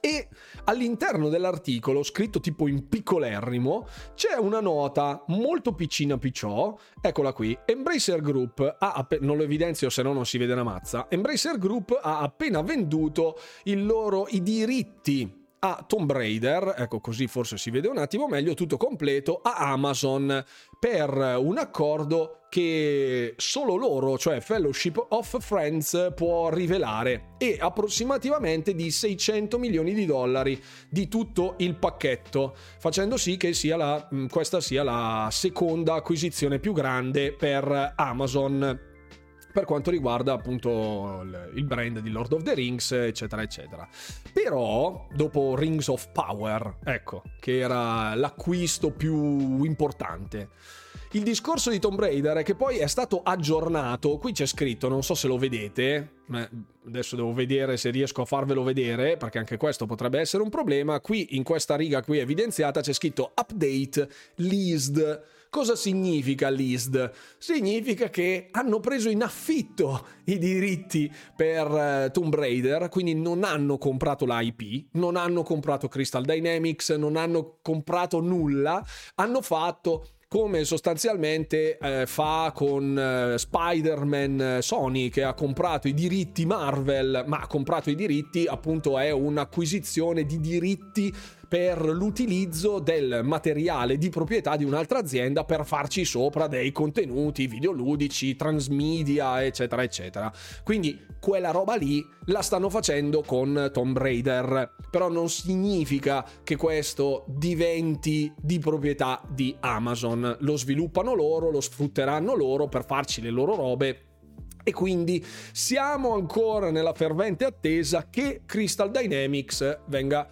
E all'interno dell'articolo, scritto tipo in piccolerrimo, c'è una nota molto piccina picciò, eccola qui, Embracer Group ha, non lo evidenzio se no non si vede una mazza, Embracer Group ha appena venduto loro, i diritti a Tomb Raider, ecco così forse si vede un attimo meglio, tutto completo, a Amazon per un accordo che solo loro, cioè Fellowship of Friends, può rivelare e approssimativamente di 600 milioni di dollari di tutto il pacchetto, facendo sì che sia la, questa sia la seconda acquisizione più grande per Amazon per quanto riguarda appunto il brand di Lord of the Rings, eccetera, eccetera. Però, dopo Rings of Power, ecco, che era l'acquisto più importante. Il discorso di Tomb Raider è che poi è stato aggiornato, qui c'è scritto, non so se lo vedete, adesso devo vedere se riesco a farvelo vedere, perché anche questo potrebbe essere un problema, qui in questa riga qui evidenziata c'è scritto Update Leased Cosa significa l'ISD? Significa che hanno preso in affitto i diritti per uh, Tomb Raider, quindi non hanno comprato l'IP, non hanno comprato Crystal Dynamics, non hanno comprato nulla, hanno fatto come sostanzialmente eh, fa con eh, Spider-Man eh, Sony che ha comprato i diritti Marvel, ma ha comprato i diritti appunto è un'acquisizione di diritti per l'utilizzo del materiale di proprietà di un'altra azienda per farci sopra dei contenuti videoludici, transmedia, eccetera, eccetera. Quindi quella roba lì la stanno facendo con Tomb Raider, però non significa che questo diventi di proprietà di Amazon. Lo sviluppano loro, lo sfrutteranno loro per farci le loro robe e quindi siamo ancora nella fervente attesa che Crystal Dynamics venga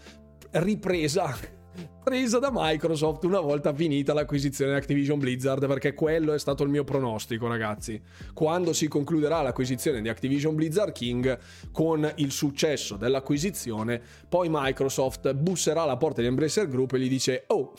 ripresa presa da Microsoft una volta finita l'acquisizione di Activision Blizzard perché quello è stato il mio pronostico ragazzi. Quando si concluderà l'acquisizione di Activision Blizzard King con il successo dell'acquisizione poi Microsoft busserà alla porta di Embracer Group e gli dice oh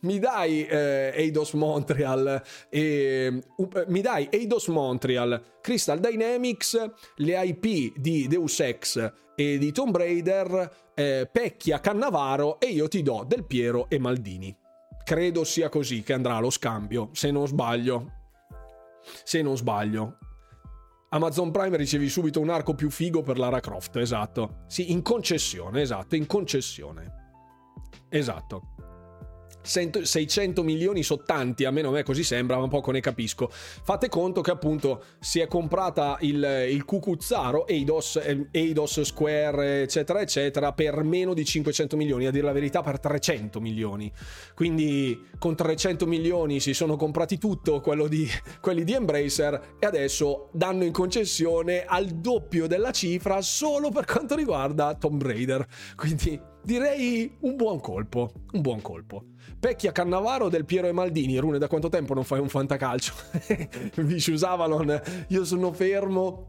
mi dai eh, Eidos Montreal e uh, mi dai Eidos Montreal, Crystal Dynamics, le IP di Deus Ex e di Tomb Raider, eh, Pecchia Cannavaro e io ti do Del Piero e Maldini. Credo sia così che andrà lo scambio, se non sbaglio. Se non sbaglio. Amazon Prime ricevi subito un arco più figo per Lara Croft, esatto. Sì, in concessione, esatto, in concessione. Esatto. 600 milioni sono tanti, a meno a me così sembra, ma poco ne capisco. Fate conto che appunto si è comprata il, il cucuzzaro, Eidos, Eidos Square, eccetera, eccetera, per meno di 500 milioni, a dire la verità per 300 milioni. Quindi con 300 milioni si sono comprati tutto, quello di, quelli di Embracer, e adesso danno in concessione al doppio della cifra solo per quanto riguarda Tomb Raider. Quindi direi un buon colpo, un buon colpo. Pecchia Cannavaro del Piero e Maldini. Rune, da quanto tempo non fai un fantacalcio? Vicious Avalon, io sono fermo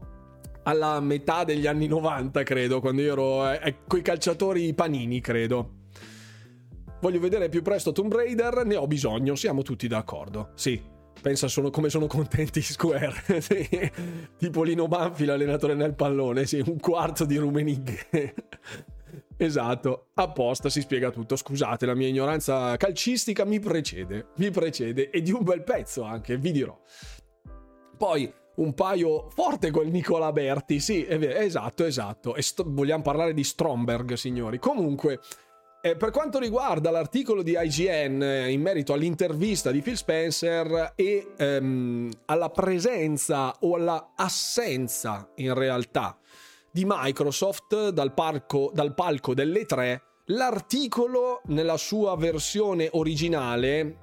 alla metà degli anni 90, credo, quando io ero eh, eh, coi calciatori panini, credo. Voglio vedere più presto Tomb Raider, ne ho bisogno, siamo tutti d'accordo. Sì, pensa sono, come sono contenti Square. sì. Tipo Lino Banfi, l'allenatore nel pallone, sì, un quarto di Rumenig. Esatto, apposta si spiega tutto. Scusate, la mia ignoranza calcistica mi precede, mi precede e di un bel pezzo anche, vi dirò. Poi un paio forte col Nicola Berti, sì, è vero, esatto, esatto. E st- vogliamo parlare di Stromberg, signori. Comunque, eh, per quanto riguarda l'articolo di IGN eh, in merito all'intervista di Phil Spencer e ehm, alla presenza o alla assenza, in realtà, di Microsoft dal, parco, dal palco delle tre, l'articolo nella sua versione originale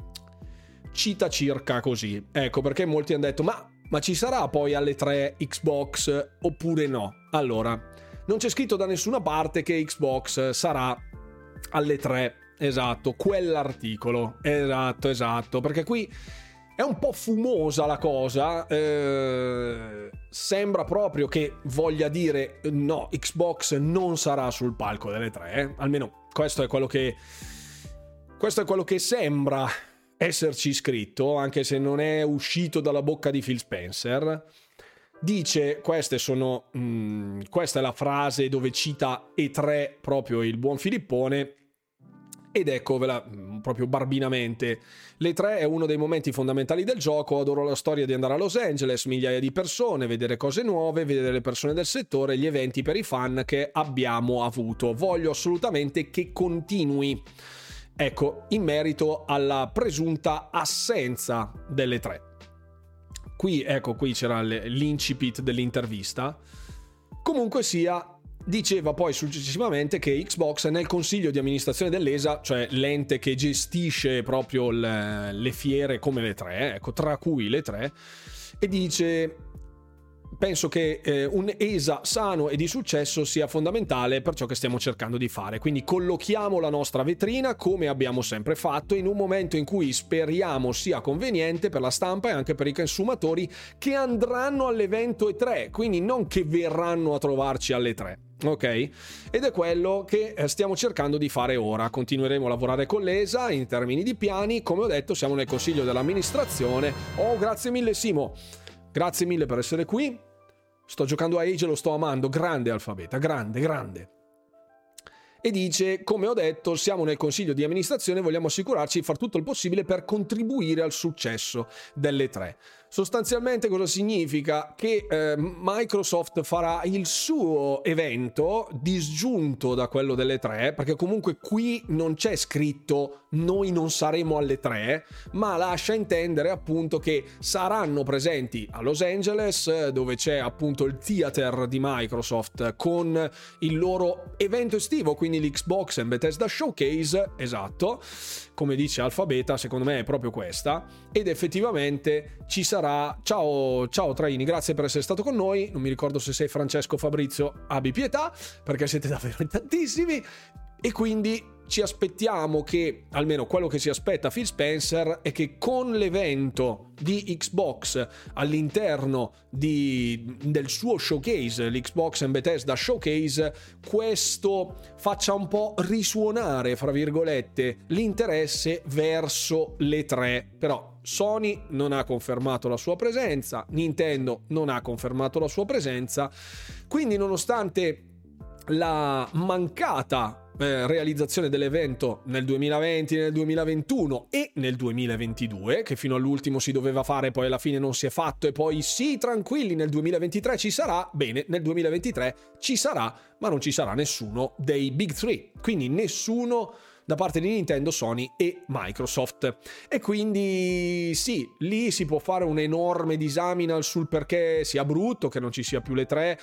cita circa così. Ecco perché molti hanno detto ma, ma ci sarà poi alle tre Xbox oppure no? Allora, non c'è scritto da nessuna parte che Xbox sarà alle tre. Esatto, quell'articolo. Esatto, esatto. Perché qui è un po' fumosa la cosa. Eh, sembra proprio che voglia dire no, Xbox non sarà sul palco delle tre. Eh? Almeno questo è quello che. Questo è quello che sembra esserci scritto, anche se non è uscito dalla bocca di Phil Spencer. Dice, queste sono, mh, mm, questa è la frase dove cita E3 proprio il buon Filippone, ed eccovela mm, proprio barbinamente. Le tre è uno dei momenti fondamentali del gioco, adoro la storia di andare a Los Angeles, migliaia di persone, vedere cose nuove, vedere le persone del settore, gli eventi per i fan che abbiamo avuto. Voglio assolutamente che continui. Ecco, in merito alla presunta assenza delle tre. Qui, ecco, qui c'era l'incipit dell'intervista. Comunque sia, diceva poi successivamente che Xbox nel consiglio di amministrazione dell'ESA, cioè l'ente che gestisce proprio le, le fiere come le tre, ecco, tra cui le tre, e dice penso che eh, un ESA sano e di successo sia fondamentale per ciò che stiamo cercando di fare. Quindi collochiamo la nostra vetrina come abbiamo sempre fatto in un momento in cui speriamo sia conveniente per la stampa e anche per i consumatori che andranno all'evento E3, quindi non che verranno a trovarci alle 3. Ok? Ed è quello che eh, stiamo cercando di fare ora. Continueremo a lavorare con l'ESA in termini di piani. Come ho detto, siamo nel consiglio dell'amministrazione. Oh, grazie mille, Simo. Grazie mille per essere qui. Sto giocando a Age e lo sto amando. Grande alfabeta, grande, grande. E dice, come ho detto, siamo nel consiglio di amministrazione e vogliamo assicurarci di fare tutto il possibile per contribuire al successo delle tre. Sostanzialmente cosa significa? Che eh, Microsoft farà il suo evento disgiunto da quello delle tre, perché comunque qui non c'è scritto noi non saremo alle tre, ma lascia intendere appunto che saranno presenti a Los Angeles, dove c'è appunto il theater di Microsoft con il loro evento estivo, quindi l'Xbox and Bethesda Showcase, esatto, come dice Alphabeta, secondo me è proprio questa, ed effettivamente ci sarà sarà. Ciao ciao Traini grazie per essere stato con noi. Non mi ricordo se sei Francesco Fabrizio abbi pietà perché siete davvero tantissimi. E quindi ci aspettiamo che, almeno quello che si aspetta Phil Spencer, è che con l'evento di Xbox all'interno di, del suo showcase, l'Xbox and Bethesda Showcase, questo faccia un po' risuonare, fra virgolette, l'interesse verso le tre. Però Sony non ha confermato la sua presenza, Nintendo non ha confermato la sua presenza, quindi nonostante la mancata eh, realizzazione dell'evento nel 2020, nel 2021 e nel 2022, che fino all'ultimo si doveva fare, poi alla fine non si è fatto e poi sì, tranquilli, nel 2023 ci sarà, bene, nel 2023 ci sarà, ma non ci sarà nessuno dei Big Three, quindi nessuno da parte di Nintendo, Sony e Microsoft. E quindi sì, lì si può fare un'enorme disamina sul perché sia brutto che non ci sia più le tre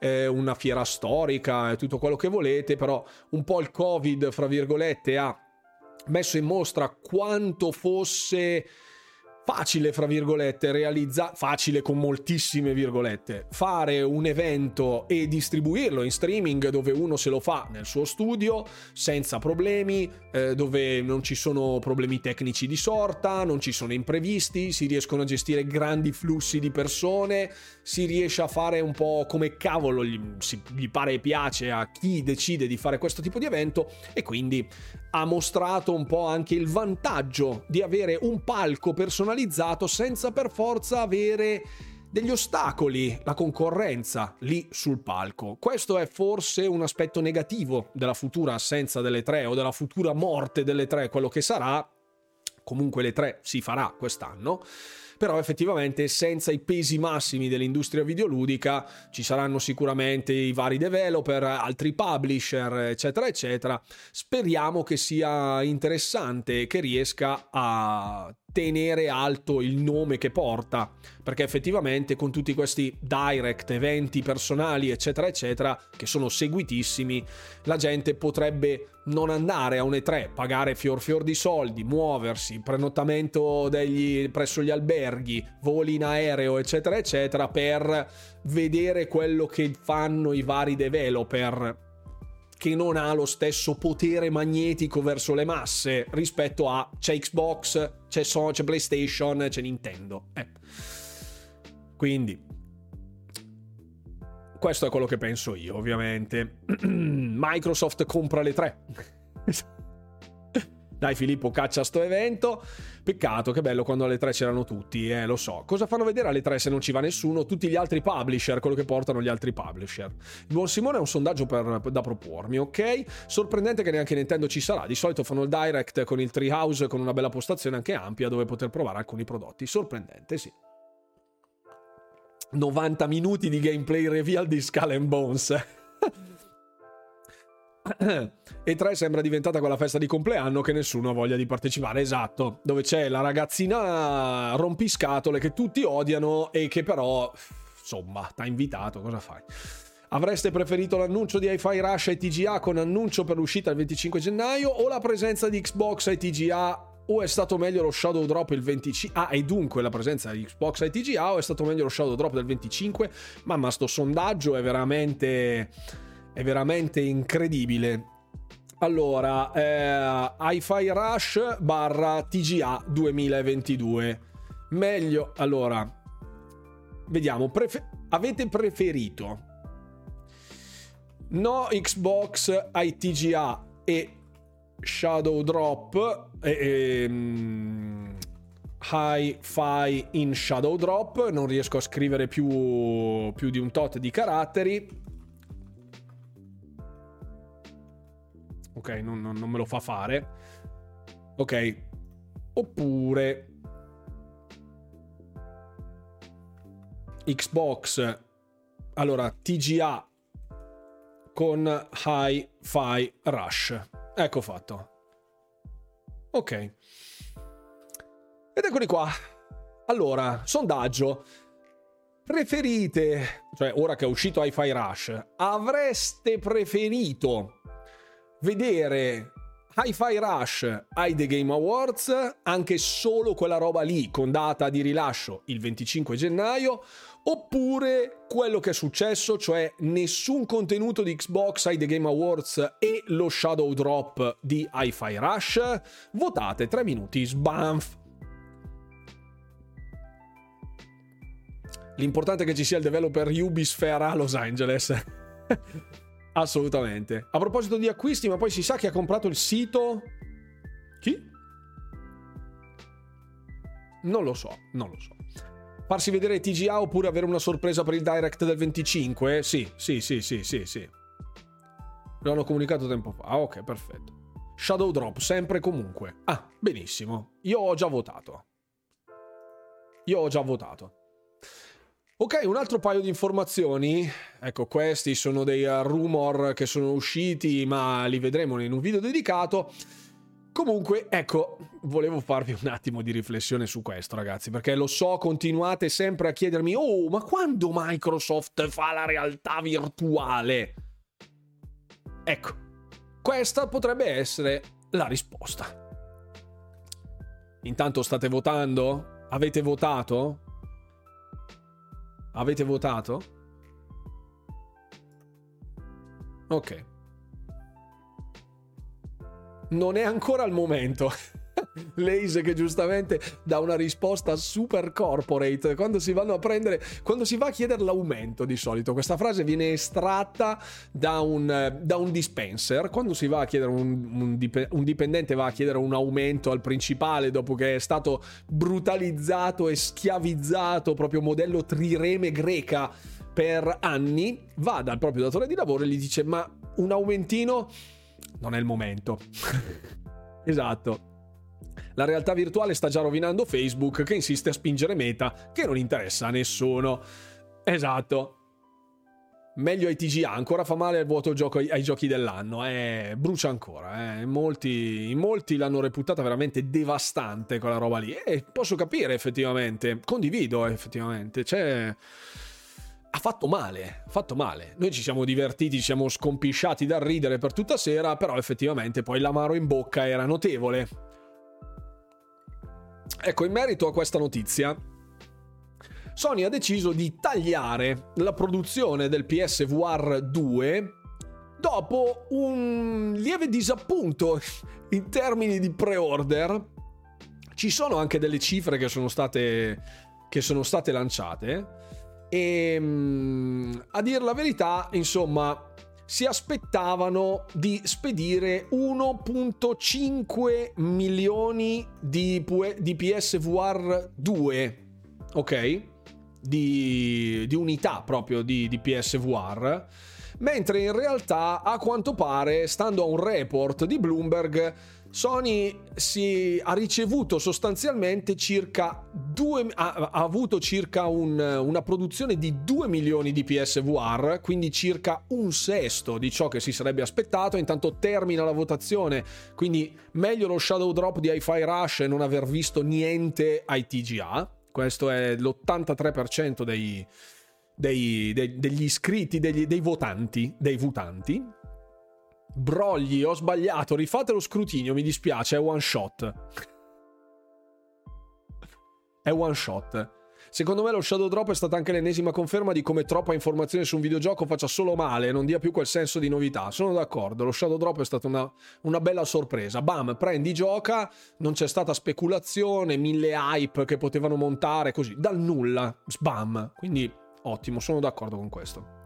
eh, una fiera storica e tutto quello che volete, però un po' il Covid, fra virgolette, ha messo in mostra quanto fosse facile, fra virgolette, realizzare, facile con moltissime virgolette, fare un evento e distribuirlo in streaming dove uno se lo fa nel suo studio senza problemi, eh, dove non ci sono problemi tecnici di sorta, non ci sono imprevisti, si riescono a gestire grandi flussi di persone, si riesce a fare un po' come cavolo gli, si, gli pare e piace a chi decide di fare questo tipo di evento e quindi ha mostrato un po' anche il vantaggio di avere un palco personalizzato senza per forza avere degli ostacoli, la concorrenza lì sul palco. Questo è forse un aspetto negativo della futura assenza delle tre o della futura morte delle tre, quello che sarà. Comunque le tre si farà quest'anno però effettivamente senza i pesi massimi dell'industria videoludica ci saranno sicuramente i vari developer, altri publisher, eccetera, eccetera. Speriamo che sia interessante e che riesca a tenere alto il nome che porta, perché effettivamente con tutti questi direct, eventi personali, eccetera, eccetera, che sono seguitissimi, la gente potrebbe non andare a un E3, pagare fior fior di soldi, muoversi, prenotamento degli, presso gli alberghi, voli in aereo, eccetera, eccetera, per vedere quello che fanno i vari developer che non ha lo stesso potere magnetico verso le masse rispetto a c'è Xbox, c'è, Sony, c'è PlayStation, c'è Nintendo. Eh. Quindi questo è quello che penso io, ovviamente. Microsoft compra le tre. Dai Filippo, caccia sto evento. Peccato, che bello quando alle 3 c'erano tutti, eh, lo so. Cosa fanno vedere alle 3 se non ci va nessuno? Tutti gli altri publisher, quello che portano gli altri publisher. Il buon Simone ha un sondaggio per, da propormi, ok? Sorprendente che neanche Nintendo ci sarà. Di solito fanno il direct con il Treehouse con una bella postazione anche ampia dove poter provare alcuni prodotti. Sorprendente, sì. 90 minuti di gameplay reveal di Skull Bones. e 3 sembra diventata quella festa di compleanno che nessuno ha voglia di partecipare, esatto, dove c'è la ragazzina rompiscatole che tutti odiano e che però, insomma, t'ha invitato, cosa fai? Avreste preferito l'annuncio di Hi-Fi Rush e TGA con annuncio per l'uscita il 25 gennaio o la presenza di Xbox e TGA o è stato meglio lo Shadow Drop il 25 ah e dunque la presenza di Xbox e TGA o è stato meglio lo Shadow Drop del 25 mamma sto sondaggio è veramente è veramente incredibile. Allora, eh, Hi-Fi Rush barra TGA 2022. Meglio, allora, vediamo, prefe- avete preferito no Xbox ai TGA e Shadow Drop e, e um, Hi-Fi in Shadow Drop, non riesco a scrivere più, più di un tot di caratteri ok, non, non, non me lo fa fare. Ok, oppure Xbox, allora TGA con Hi-Fi Rush. Ecco fatto. Ok. Ed eccoli qua. Allora, sondaggio. Preferite, cioè ora che è uscito Hi-Fi Rush, avreste preferito vedere Hi-Fi Rush ai The Game Awards, anche solo quella roba lì con data di rilascio il 25 gennaio, oppure quello che è successo, cioè nessun contenuto di Xbox ai The Game Awards e lo Shadow Drop di Hi-Fi Rush? Votate 3 minuti, sbanf. L'importante è che ci sia il developer Ubisphere a Los Angeles. Assolutamente. A proposito di acquisti, ma poi si sa che ha comprato il sito. Chi? Non lo so, non lo so. Farsi vedere TGA oppure avere una sorpresa per il direct del 25? Sì, sì, sì, sì, sì, sì. Lo hanno comunicato tempo fa. Ah, ok, perfetto. Shadow Drop, sempre e comunque. Ah, benissimo. Io ho già votato. Io ho già votato. Ok, un altro paio di informazioni. Ecco, questi sono dei rumor che sono usciti, ma li vedremo in un video dedicato. Comunque, ecco, volevo farvi un attimo di riflessione su questo, ragazzi, perché lo so, continuate sempre a chiedermi, oh, ma quando Microsoft fa la realtà virtuale? Ecco, questa potrebbe essere la risposta. Intanto state votando? Avete votato? Avete votato? Ok. Non è ancora il momento. Lace che giustamente dà una risposta super corporate. Quando si vanno a prendere quando si va a chiedere l'aumento di solito questa frase viene estratta da un, da un dispenser. Quando si va a chiedere un, un, dip, un dipendente va a chiedere un aumento al principale dopo che è stato brutalizzato e schiavizzato proprio modello trireme greca per anni va dal proprio datore di lavoro e gli dice ma un aumentino non è il momento. Esatto la realtà virtuale sta già rovinando Facebook che insiste a spingere meta che non interessa a nessuno. Esatto. Meglio ai TGA, ancora fa male al vuoto gioco ai, giochi dell'anno, eh, brucia ancora. Eh. Molti, molti l'hanno reputata veramente devastante quella roba lì. E posso capire effettivamente, condivido effettivamente. Cioè, ha fatto male, ha fatto male. Noi ci siamo divertiti, ci siamo scompisciati dal ridere per tutta sera, però effettivamente poi l'amaro in bocca era notevole. Ecco, in merito a questa notizia, Sony ha deciso di tagliare la produzione del PSVR 2 dopo un lieve disappunto in termini di pre-order. Ci sono anche delle cifre che sono state, che sono state lanciate e mm, a dir la verità, insomma, si aspettavano di spedire 1.5 milioni di, di PSVR 2, ok? Di, di unità proprio di, di PSVR mentre in realtà a quanto pare, stando a un report di Bloomberg, Sony si, ha ricevuto sostanzialmente circa 2, ha, ha avuto circa un, una produzione di 2 milioni di PSVR, quindi circa un sesto di ciò che si sarebbe aspettato. Intanto termina la votazione, quindi meglio lo Shadow Drop di Hi-Fi Rush e non aver visto niente ai TGA. Questo è l'83% dei, dei, dei, degli iscritti, degli, dei votanti, dei votanti. Brogli, ho sbagliato, rifate lo scrutinio, mi dispiace, è one shot. è one shot. Secondo me lo Shadow Drop è stata anche l'ennesima conferma di come troppa informazione su un videogioco faccia solo male e non dia più quel senso di novità. Sono d'accordo, lo Shadow Drop è stata una, una bella sorpresa. Bam, prendi, gioca, non c'è stata speculazione, mille hype che potevano montare così, dal nulla, sbam. Quindi Ottimo, sono d'accordo con questo.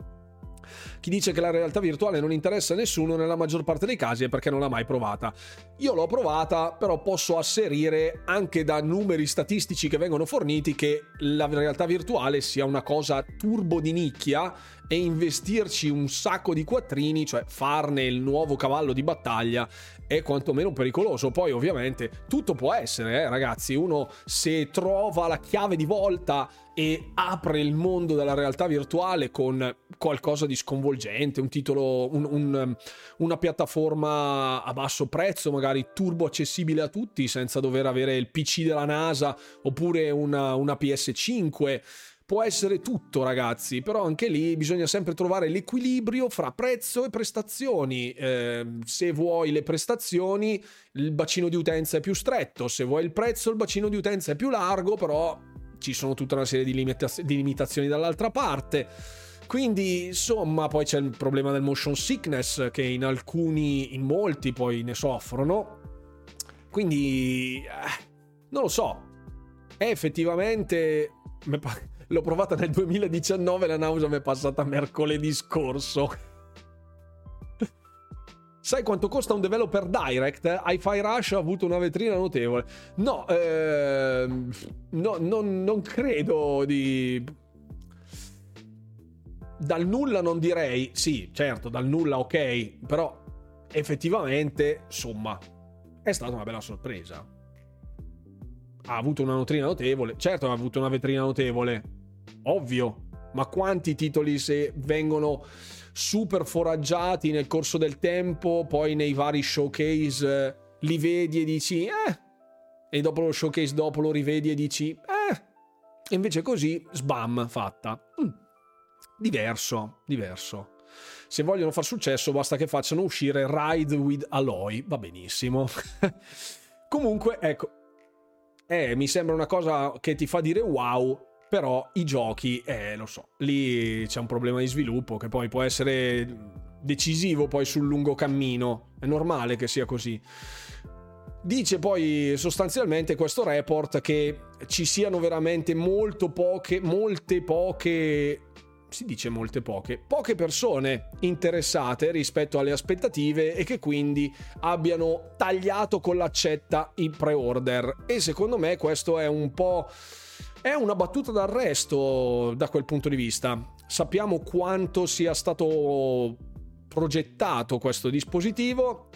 Chi dice che la realtà virtuale non interessa a nessuno nella maggior parte dei casi è perché non l'ha mai provata. Io l'ho provata, però posso asserire anche da numeri statistici che vengono forniti che la realtà virtuale sia una cosa turbo di nicchia e investirci un sacco di quattrini, cioè farne il nuovo cavallo di battaglia, è quantomeno pericoloso. Poi ovviamente tutto può essere, eh, ragazzi, uno se trova la chiave di volta e apre il mondo della realtà virtuale con qualcosa di sconvolgente, un titolo, un, un, una piattaforma a basso prezzo, magari turbo accessibile a tutti senza dover avere il PC della NASA oppure una, una PS5 può essere tutto, ragazzi, però anche lì bisogna sempre trovare l'equilibrio fra prezzo e prestazioni. Eh, se vuoi le prestazioni, il bacino di utenza è più stretto, se vuoi il prezzo, il bacino di utenza è più largo, però ci sono tutta una serie di, limita- di limitazioni dall'altra parte. Quindi, insomma, poi c'è il problema del motion sickness che in alcuni, in molti poi ne soffrono. Quindi, eh, non lo so. È effettivamente L'ho provata nel 2019, la nausea mi è passata mercoledì scorso. Sai quanto costa un developer direct? Hi-Fi Rush ha avuto una vetrina notevole. No, eh, no non, non credo di... Dal nulla non direi, sì, certo, dal nulla ok, però effettivamente, insomma, è stata una bella sorpresa ha avuto una vetrina notevole. Certo, ha avuto una vetrina notevole. Ovvio. Ma quanti titoli se vengono super foraggiati nel corso del tempo, poi nei vari showcase eh, li vedi e dici eh. E dopo lo showcase dopo lo rivedi e dici eh. E invece così, sbam, fatta. Mm. Diverso, diverso. Se vogliono far successo basta che facciano uscire Ride with Aloy, va benissimo. Comunque, ecco, eh, mi sembra una cosa che ti fa dire wow, però i giochi, eh, lo so, lì c'è un problema di sviluppo che poi può essere decisivo poi sul lungo cammino, è normale che sia così. Dice poi sostanzialmente questo report che ci siano veramente molto poche, molte poche si dice molte poche, poche persone interessate rispetto alle aspettative e che quindi abbiano tagliato con l'accetta i pre-order. E secondo me questo è un po'... È una battuta d'arresto da quel punto di vista. Sappiamo quanto sia stato progettato questo dispositivo,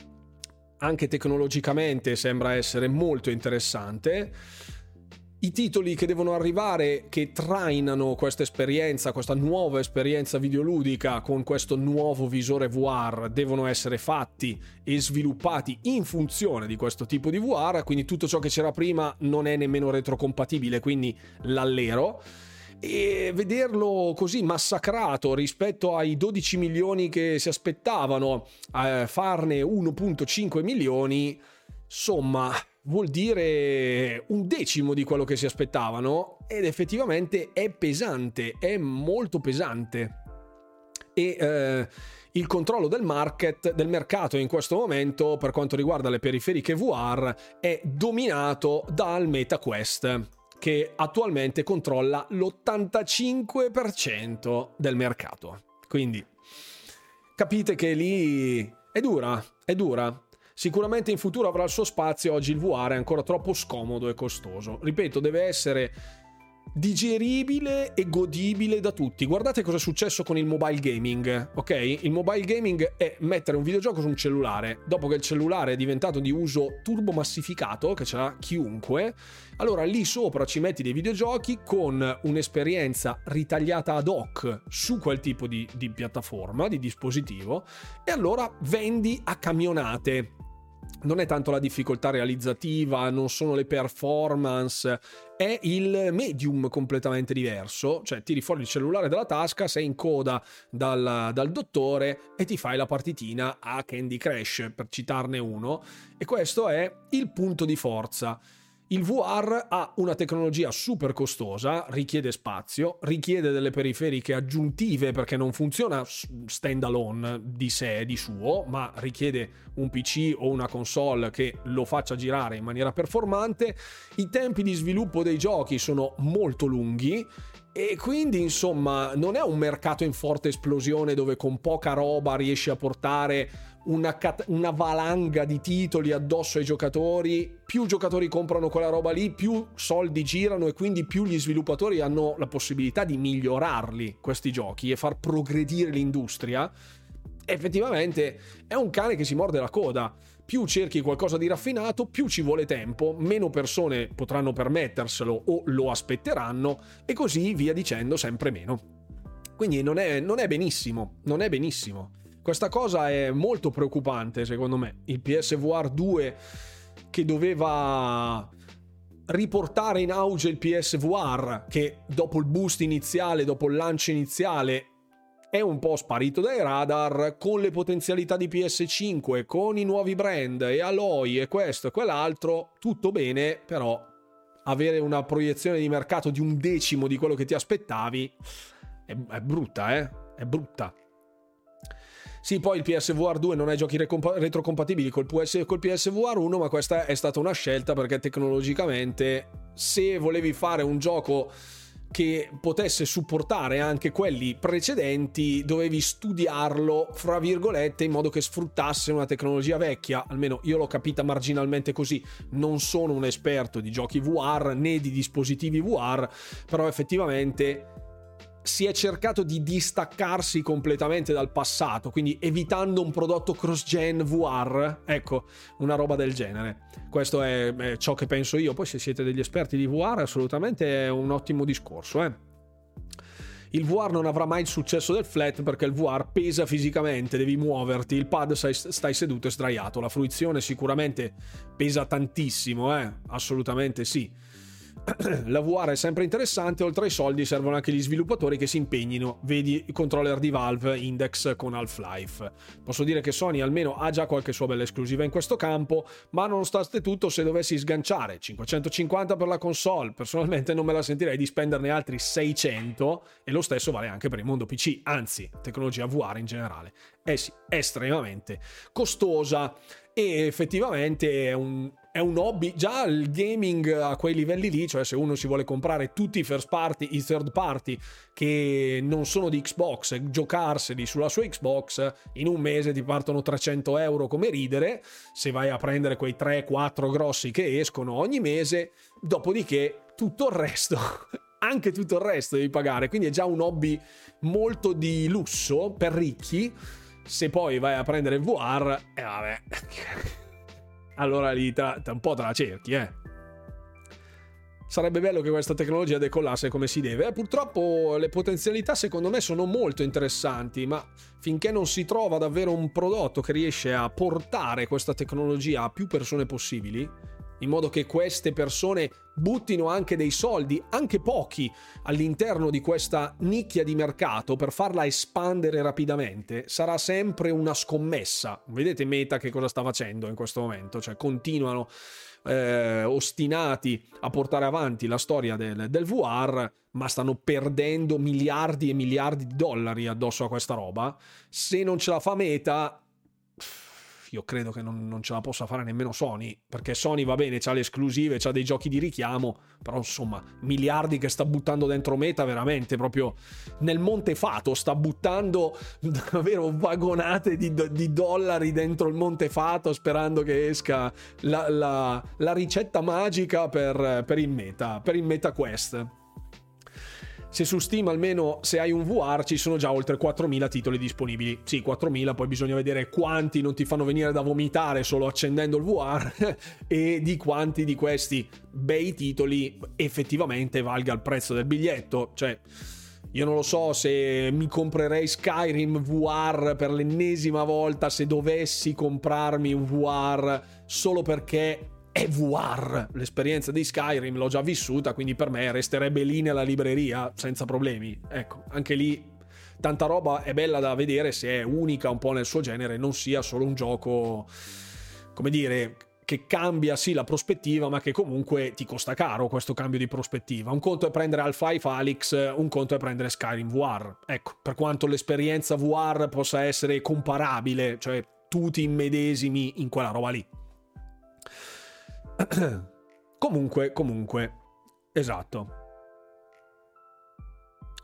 anche tecnologicamente sembra essere molto interessante i titoli che devono arrivare, che trainano questa esperienza, questa nuova esperienza videoludica con questo nuovo visore VR, devono essere fatti e sviluppati in funzione di questo tipo di VR, quindi tutto ciò che c'era prima non è nemmeno retrocompatibile, quindi l'allero. E vederlo così massacrato rispetto ai 12 milioni che si aspettavano, a farne 1.5 milioni, insomma, vuol dire un decimo di quello che si aspettavano ed effettivamente è pesante, è molto pesante. E eh, il controllo del market, del mercato in questo momento per quanto riguarda le periferiche VR è dominato dal MetaQuest che attualmente controlla l'85% del mercato. Quindi capite che lì è dura, è dura. Sicuramente in futuro avrà il suo spazio, oggi il VR è ancora troppo scomodo e costoso. Ripeto, deve essere digeribile e godibile da tutti. Guardate cosa è successo con il mobile gaming, ok? Il mobile gaming è mettere un videogioco su un cellulare. Dopo che il cellulare è diventato di uso turbo massificato, che ce l'ha chiunque, allora lì sopra ci metti dei videogiochi con un'esperienza ritagliata ad hoc su quel tipo di, di piattaforma, di dispositivo, e allora vendi a camionate non è tanto la difficoltà realizzativa, non sono le performance, è il medium completamente diverso, cioè tiri fuori il cellulare dalla tasca, sei in coda dal, dal, dottore e ti fai la partitina a Candy Crash, per citarne uno, e questo è il punto di forza. Il VR ha una tecnologia super costosa, richiede spazio, richiede delle periferiche aggiuntive perché non funziona stand alone di sé, di suo, ma richiede un PC o una console che lo faccia girare in maniera performante. I tempi di sviluppo dei giochi sono molto lunghi e quindi, insomma, non è un mercato in forte esplosione dove con poca roba riesci a portare una, cat- una valanga di titoli addosso ai giocatori. Più giocatori comprano quella roba lì, più soldi girano e quindi più gli sviluppatori hanno la possibilità di migliorarli questi giochi e far progredire l'industria. Effettivamente è un cane che si morde la coda più cerchi qualcosa di raffinato, più ci vuole tempo, meno persone potranno permetterselo o lo aspetteranno e così via dicendo sempre meno. Quindi non è, non è benissimo, non è benissimo. Questa cosa è molto preoccupante secondo me. Il PSVR 2 che doveva riportare in auge il PSVR che dopo il boost iniziale, dopo il lancio iniziale è un po' sparito dai radar con le potenzialità di PS5, con i nuovi brand e Aloy e questo e quell'altro, tutto bene, però avere una proiezione di mercato di un decimo di quello che ti aspettavi è, è brutta, eh? È brutta. Sì, poi il PSVR 2 non ha giochi retrocompatibili col, PS, col PSVR 1, ma questa è stata una scelta perché tecnologicamente se volevi fare un gioco che potesse supportare anche quelli precedenti, dovevi studiarlo, fra virgolette, in modo che sfruttasse una tecnologia vecchia. Almeno io l'ho capita marginalmente così. Non sono un esperto di giochi VR né di dispositivi VR, però effettivamente si è cercato di distaccarsi completamente dal passato, quindi evitando un prodotto cross-gen VR, ecco, una roba del genere. Questo è, è ciò che penso io, poi se siete degli esperti di VR assolutamente è un ottimo discorso, eh. Il VR non avrà mai il successo del flat perché il VR pesa fisicamente, devi muoverti, il pad stai, stai seduto e sdraiato, la fruizione sicuramente pesa tantissimo, eh? assolutamente sì la VR è sempre interessante, oltre ai soldi servono anche gli sviluppatori che si impegnino, vedi i controller di Valve Index con Half-Life. Posso dire che Sony almeno ha già qualche sua bella esclusiva in questo campo, ma nonostante tutto se dovessi sganciare 550 per la console, personalmente non me la sentirei di spenderne altri 600 e lo stesso vale anche per il mondo PC, anzi tecnologia VR in generale. È sì, estremamente costosa e effettivamente è un, è un hobby, già il gaming a quei livelli lì, cioè se uno si vuole comprare tutti i first party, i third party che non sono di Xbox giocarseli sulla sua Xbox, in un mese ti partono 300 euro come ridere, se vai a prendere quei 3-4 grossi che escono ogni mese, dopodiché tutto il resto anche tutto il resto devi pagare, quindi è già un hobby molto di lusso per ricchi. Se poi vai a prendere il VR, e eh, vabbè allora lì tra, un po' te la cerchi, eh. Sarebbe bello che questa tecnologia decollasse come si deve. Eh, purtroppo le potenzialità secondo me sono molto interessanti, ma finché non si trova davvero un prodotto che riesce a portare questa tecnologia a più persone possibili, in modo che queste persone buttino anche dei soldi, anche pochi, all'interno di questa nicchia di mercato per farla espandere rapidamente, sarà sempre una scommessa. Vedete Meta che cosa sta facendo in questo momento? Cioè continuano eh, ostinati a portare avanti la storia del, del VR, ma stanno perdendo miliardi e miliardi di dollari addosso a questa roba. Se non ce la fa Meta io credo che non, non, ce la possa fare nemmeno Sony, perché Sony va bene, ha le esclusive, ha dei giochi di richiamo, però insomma, miliardi che sta buttando dentro Meta veramente proprio nel monte fato, sta buttando davvero vagonate di, di dollari dentro il monte fato sperando che esca la, la, la ricetta magica per, per il Meta, per il Meta Quest se su Steam almeno se hai un VR ci sono già oltre 4.000 titoli disponibili. Sì, 4.000, poi bisogna vedere quanti non ti fanno venire da vomitare solo accendendo il VR e di quanti di questi bei titoli effettivamente valga il prezzo del biglietto. Cioè, io non lo so se mi comprerei Skyrim VR per l'ennesima volta se dovessi comprarmi un VR solo perché è VR. L'esperienza di Skyrim l'ho già vissuta, quindi per me resterebbe lì nella libreria senza problemi. Ecco, anche lì tanta roba è bella da vedere se è unica un po' nel suo genere, non sia solo un gioco, come dire, che cambia sì la prospettiva, ma che comunque ti costa caro questo cambio di prospettiva. Un conto è prendere Half-Life Alyx, un conto è prendere Skyrim VR. Ecco, per quanto l'esperienza VR possa essere comparabile, cioè tu ti immedesimi in quella roba lì. comunque, comunque, esatto.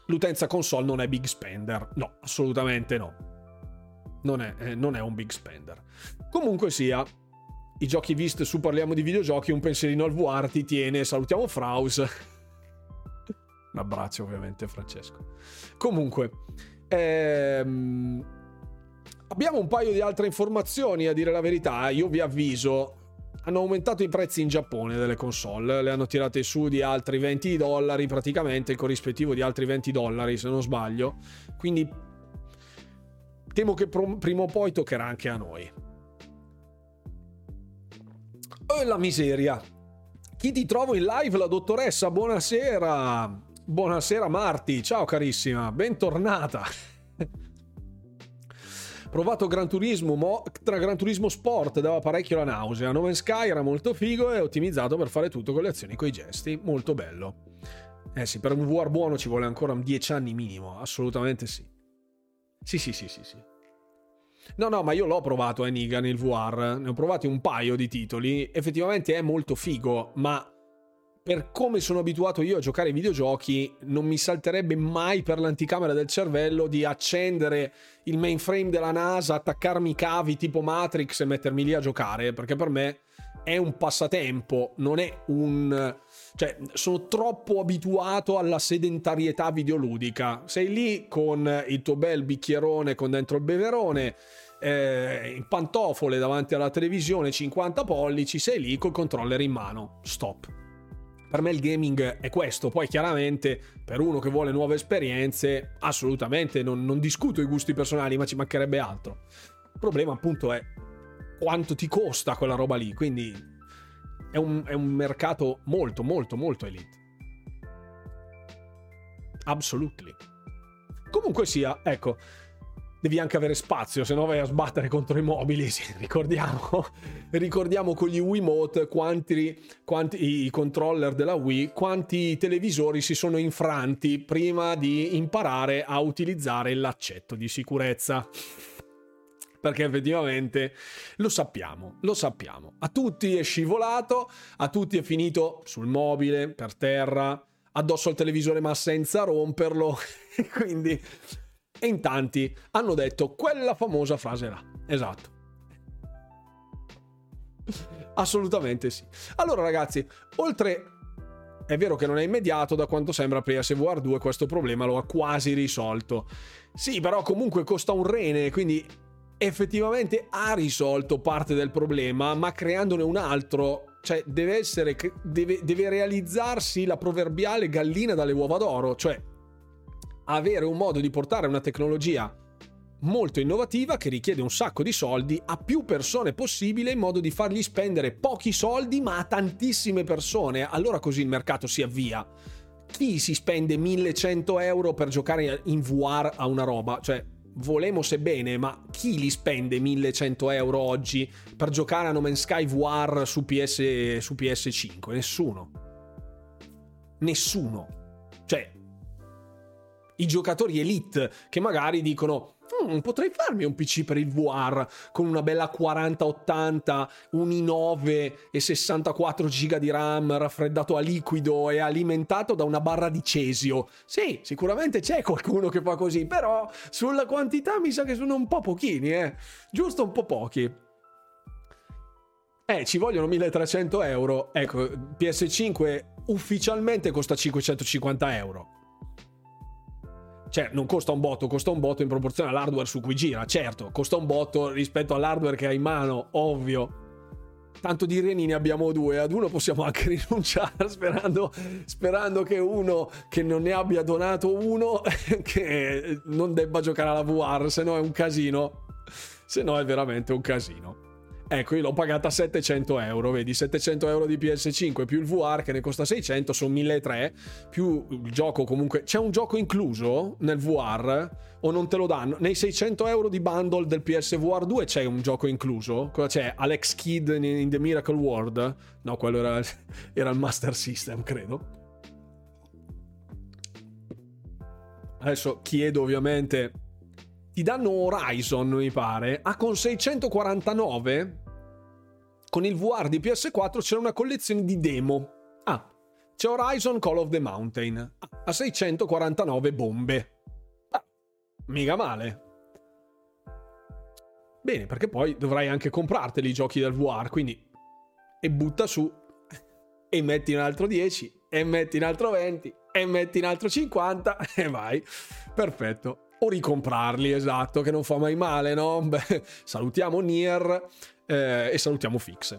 L'utenza console non è big spender. No, assolutamente no. Non è, eh, non è un big spender. Comunque sia, i giochi visti su Parliamo di videogiochi, un pensierino al VR ti tiene. Salutiamo Fraus. un abbraccio ovviamente Francesco. Comunque, ehm, abbiamo un paio di altre informazioni a dire la verità. Io vi avviso, hanno aumentato i prezzi in Giappone delle console, le hanno tirate su di altri 20 dollari, praticamente il corrispettivo di altri 20 dollari se non sbaglio, quindi temo che prima o poi toccherà anche a noi. Oh la miseria! Chi ti trovo in live? La dottoressa, buonasera! Buonasera Marti, ciao carissima, bentornata! Provato Gran Turismo, mo, tra Gran Turismo Sport dava parecchio la nausea. No Man's Sky era molto figo e ottimizzato per fare tutto con le azioni con i gesti. Molto bello. Eh sì, per un VR buono ci vuole ancora 10 anni minimo, assolutamente sì. Sì, sì, sì, sì, sì. No, no, ma io l'ho provato Eniga nel VR, ne ho provati un paio di titoli, effettivamente è molto figo, ma per come sono abituato io a giocare ai videogiochi, non mi salterebbe mai per l'anticamera del cervello di accendere il mainframe della NASA, attaccarmi i cavi tipo Matrix e mettermi lì a giocare, perché per me è un passatempo, non è un... cioè sono troppo abituato alla sedentarietà videoludica. Sei lì con il tuo bel bicchierone con dentro il beverone, eh, in pantofole davanti alla televisione 50 pollici, sei lì col controller in mano. Stop per me il gaming è questo. Poi chiaramente per uno che vuole nuove esperienze, assolutamente non, non discuto i gusti personali, ma ci mancherebbe altro. Il problema appunto è quanto ti costa quella roba lì, quindi è un, è un mercato molto molto molto elite. Absolutely. Comunque sia, ecco, devi anche avere spazio, se no vai a sbattere contro i mobili. Sì, ricordiamo, ricordiamo con gli Wiimote quanti, quanti i controller della Wii, quanti televisori si sono infranti prima di imparare a utilizzare l'accetto di sicurezza. Perché effettivamente lo sappiamo, lo sappiamo. A tutti è scivolato, a tutti è finito sul mobile, per terra, addosso al televisore ma senza romperlo. Quindi e in tanti hanno detto quella famosa frase là. Esatto. Assolutamente sì. Allora ragazzi, oltre... È vero che non è immediato, da quanto sembra PSVR 2 questo problema lo ha quasi risolto. Sì, però comunque costa un rene, quindi effettivamente ha risolto parte del problema, ma creandone un altro, cioè deve essere deve, deve realizzarsi la proverbiale gallina dalle uova d'oro, cioè avere un modo di portare una tecnologia molto innovativa che richiede un sacco di soldi a più persone possibile in modo di fargli spendere pochi soldi ma a tantissime persone. Allora così il mercato si avvia. Chi si spende 1100 euro per giocare in VR a una roba? Cioè, volemo se bene, ma chi li spende 1100 euro oggi per giocare a No Man's Sky VR su, PS, su PS5? Nessuno. Nessuno. Cioè, i giocatori elite che magari dicono mm, potrei farmi un PC per il VR con una bella 4080, un i9 e 64 GB di RAM raffreddato a liquido e alimentato da una barra di cesio. Sì, sicuramente c'è qualcuno che fa così, però sulla quantità mi sa che sono un po' pochini, eh. Giusto un po' pochi. Eh, ci vogliono 1300 euro. Ecco, PS5 ufficialmente costa 550 euro cioè non costa un botto, costa un botto in proporzione all'hardware su cui gira, certo, costa un botto rispetto all'hardware che hai in mano, ovvio. Tanto di reni ne abbiamo due, ad uno possiamo anche rinunciare sperando, sperando che uno che non ne abbia donato uno che non debba giocare alla VR, se no è un casino. Se no è veramente un casino. Ecco, io l'ho pagata 700 euro, vedi, 700 euro di PS5 più il VR che ne costa 600, sono 1300, più il gioco comunque... C'è un gioco incluso nel VR o non te lo danno? Nei 600 euro di bundle del PSVR 2 c'è un gioco incluso? Cosa c'è? Alex Kidd in The Miracle World? No, quello era, era il Master System, credo. Adesso chiedo ovviamente ti danno Horizon, mi pare, ah, con 649 con il VR di PS4 c'era una collezione di demo. Ah, c'è Horizon Call of the Mountain ah, a 649 bombe. Ah, mica male. Bene, perché poi dovrai anche comprarteli i giochi del VR, quindi e butta su e metti un altro 10 e metti un altro 20 e metti un altro 50 e vai. Perfetto o ricomprarli, esatto, che non fa mai male, no? Beh, salutiamo Nier eh, e salutiamo Fix.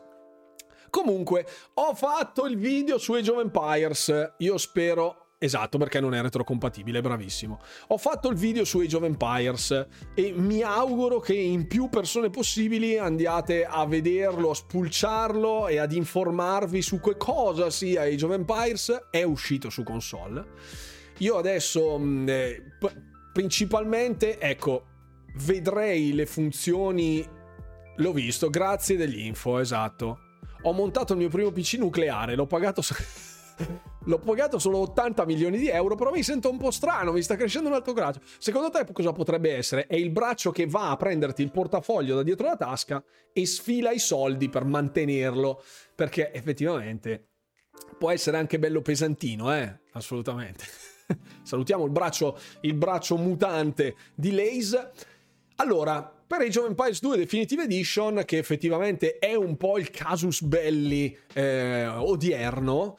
Comunque, ho fatto il video su Age of Empires. Io spero. Esatto, perché non è retrocompatibile, bravissimo. Ho fatto il video su Age of Empires e mi auguro che in più persone possibili andiate a vederlo, a spulciarlo e ad informarvi su che cosa sia Age of Empires. È uscito su console. Io adesso mm, eh, principalmente, ecco, vedrei le funzioni. L'ho visto, grazie degli info, esatto. Ho montato il mio primo PC nucleare, l'ho pagato. L'ho pagato solo 80 milioni di euro, però mi sento un po' strano, mi sta crescendo un altro braccio. Secondo te cosa potrebbe essere? È il braccio che va a prenderti il portafoglio da dietro la tasca e sfila i soldi per mantenerlo, perché effettivamente può essere anche bello pesantino, eh? Assolutamente. Salutiamo il braccio, il braccio mutante di Lays. Allora, per Age of Empires 2 Definitive Edition, che effettivamente è un po' il casus belli eh, odierno,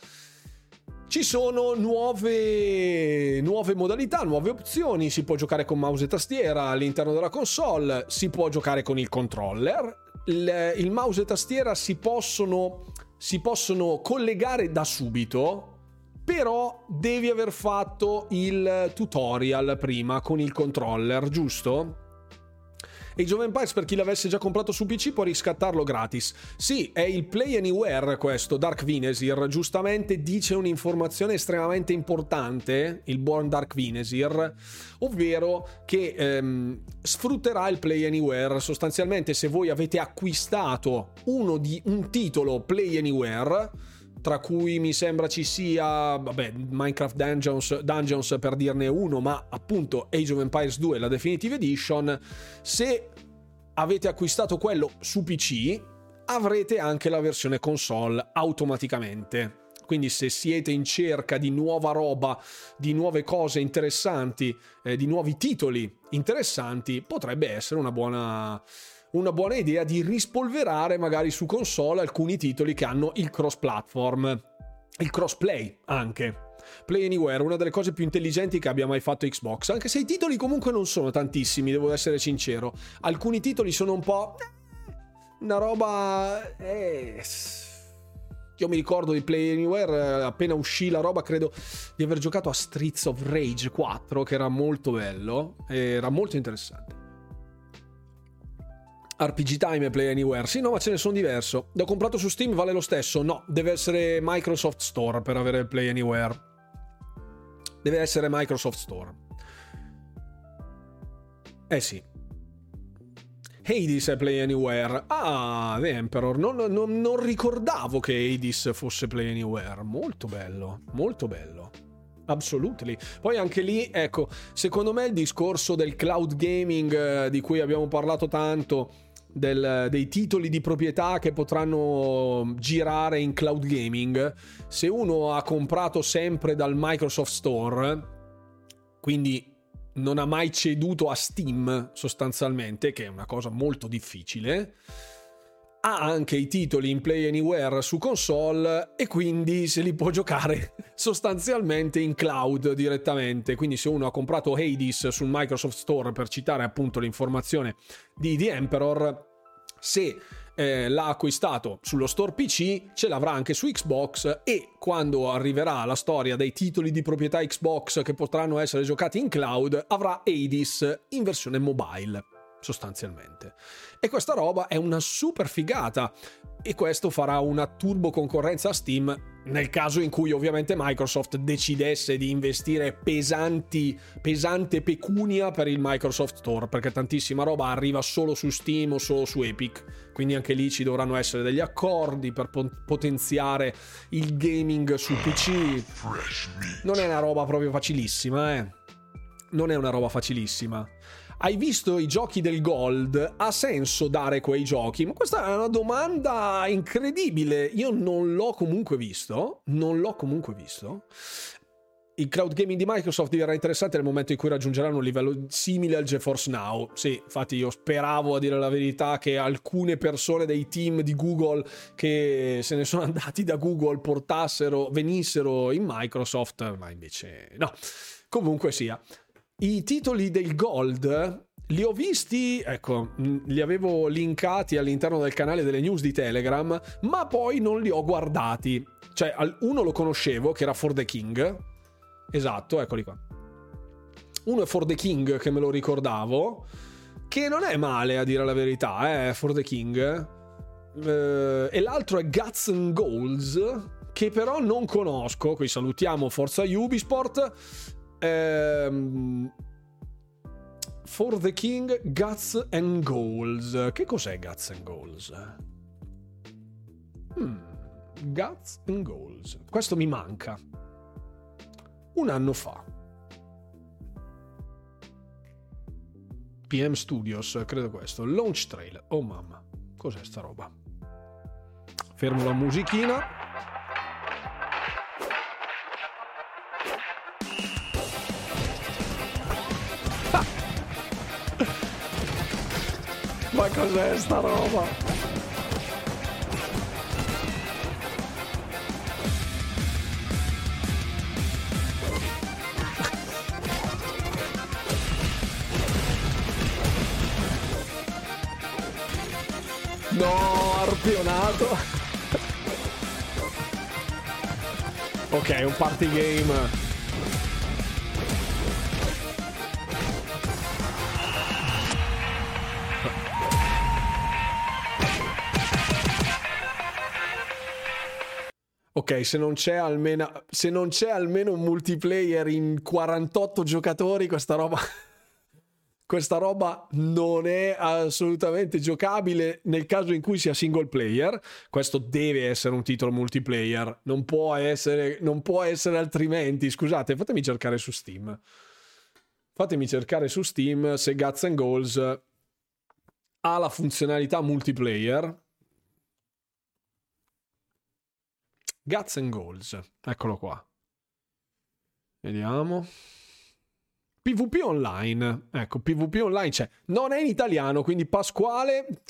ci sono nuove, nuove, modalità, nuove opzioni. Si può giocare con mouse e tastiera all'interno della console, si può giocare con il controller. Il, il mouse e tastiera si possono, si possono collegare da subito però devi aver fatto il tutorial prima con il controller, giusto? Age of Empires per chi l'avesse già comprato su PC può riscattarlo gratis. Sì, è il Play Anywhere questo, Dark Vinesir, giustamente dice un'informazione estremamente importante, il buon Dark Vinesir, ovvero che ehm, sfrutterà il Play Anywhere. Sostanzialmente se voi avete acquistato di un titolo Play Anywhere tra cui mi sembra ci sia, vabbè, Minecraft Dungeons, Dungeons per dirne uno, ma appunto Age of Empires 2, la Definitive Edition, se avete acquistato quello su PC, avrete anche la versione console automaticamente. Quindi se siete in cerca di nuova roba, di nuove cose interessanti, eh, di nuovi titoli interessanti, potrebbe essere una buona una buona idea di rispolverare magari su console alcuni titoli che hanno il cross platform, il crossplay anche. Play Anywhere, una delle cose più intelligenti che abbia mai fatto Xbox, anche se i titoli comunque non sono tantissimi, devo essere sincero. Alcuni titoli sono un po'... Eh, una roba... Eh... Io mi ricordo di Play Anywhere, eh, appena uscì la roba, credo di aver giocato a Streets of Rage 4, che era molto bello, era molto interessante. RPG Time e Play Anywhere. Sì, no, ma ce ne sono diverso. L'ho comprato su Steam, vale lo stesso? No, deve essere Microsoft Store per avere il Play Anywhere. Deve essere Microsoft Store. Eh sì. Hades è Play Anywhere. Ah, The Emperor. Non, non, non ricordavo che Hades fosse Play Anywhere. Molto bello, molto bello. Absolutely. Poi anche lì, ecco, secondo me il discorso del cloud gaming eh, di cui abbiamo parlato tanto, del, dei titoli di proprietà che potranno girare in cloud gaming, se uno ha comprato sempre dal Microsoft Store, quindi non ha mai ceduto a Steam sostanzialmente, che è una cosa molto difficile, ha anche i titoli in Play Anywhere su console e quindi se li può giocare sostanzialmente in cloud direttamente. Quindi se uno ha comprato Hades sul Microsoft Store per citare appunto l'informazione di The Emperor, se eh, l'ha acquistato sullo store PC, ce l'avrà anche su Xbox e quando arriverà la storia dei titoli di proprietà Xbox che potranno essere giocati in cloud, avrà Hades in versione mobile sostanzialmente. E questa roba è una super figata e questo farà una turbo concorrenza a Steam nel caso in cui ovviamente Microsoft decidesse di investire pesanti, pesante pecunia per il Microsoft Store, perché tantissima roba arriva solo su Steam o solo su Epic, quindi anche lì ci dovranno essere degli accordi per potenziare il gaming su PC. Non è una roba proprio facilissima, eh. Non è una roba facilissima hai visto i giochi del gold? Ha senso dare quei giochi? Ma questa è una domanda incredibile. Io non l'ho comunque visto. Non l'ho comunque visto. Il cloud gaming di Microsoft diverrà interessante nel momento in cui raggiungeranno un livello simile al GeForce Now. Sì, infatti io speravo a dire la verità che alcune persone dei team di Google che se ne sono andati da Google portassero, venissero in Microsoft, ma invece no. Comunque sia. I titoli del Gold li ho visti, ecco, li avevo linkati all'interno del canale delle news di Telegram, ma poi non li ho guardati. Cioè, uno lo conoscevo, che era For the King. Esatto, eccoli qua. Uno è For the King, che me lo ricordavo, che non è male a dire la verità, eh, For the King. Eh, e l'altro è Guts and Goals, che però non conosco. Qui salutiamo Forza Ubisport. Ehm, For the King, Guts and Goals. Che cos'è Guts and Goals? Hmm, Guts and Goals. Questo mi manca. Un anno fa. PM Studios, credo questo. Launch trailer. Oh mamma, cos'è sta roba? Fermo la musichina. Cos'è sta roba? No, arpionato. ok, un party game. Ok, se non c'è almeno, se non c'è almeno un multiplayer in 48 giocatori, questa roba... questa roba non è assolutamente giocabile nel caso in cui sia single player. Questo deve essere un titolo multiplayer, non può essere, non può essere altrimenti. Scusate, fatemi cercare su Steam. Fatemi cercare su Steam se Guts and Goals ha la funzionalità multiplayer. Guts and Goals. Eccolo qua. Vediamo. PvP online. Ecco, PvP online c'è. Non è in italiano, quindi Pasquale.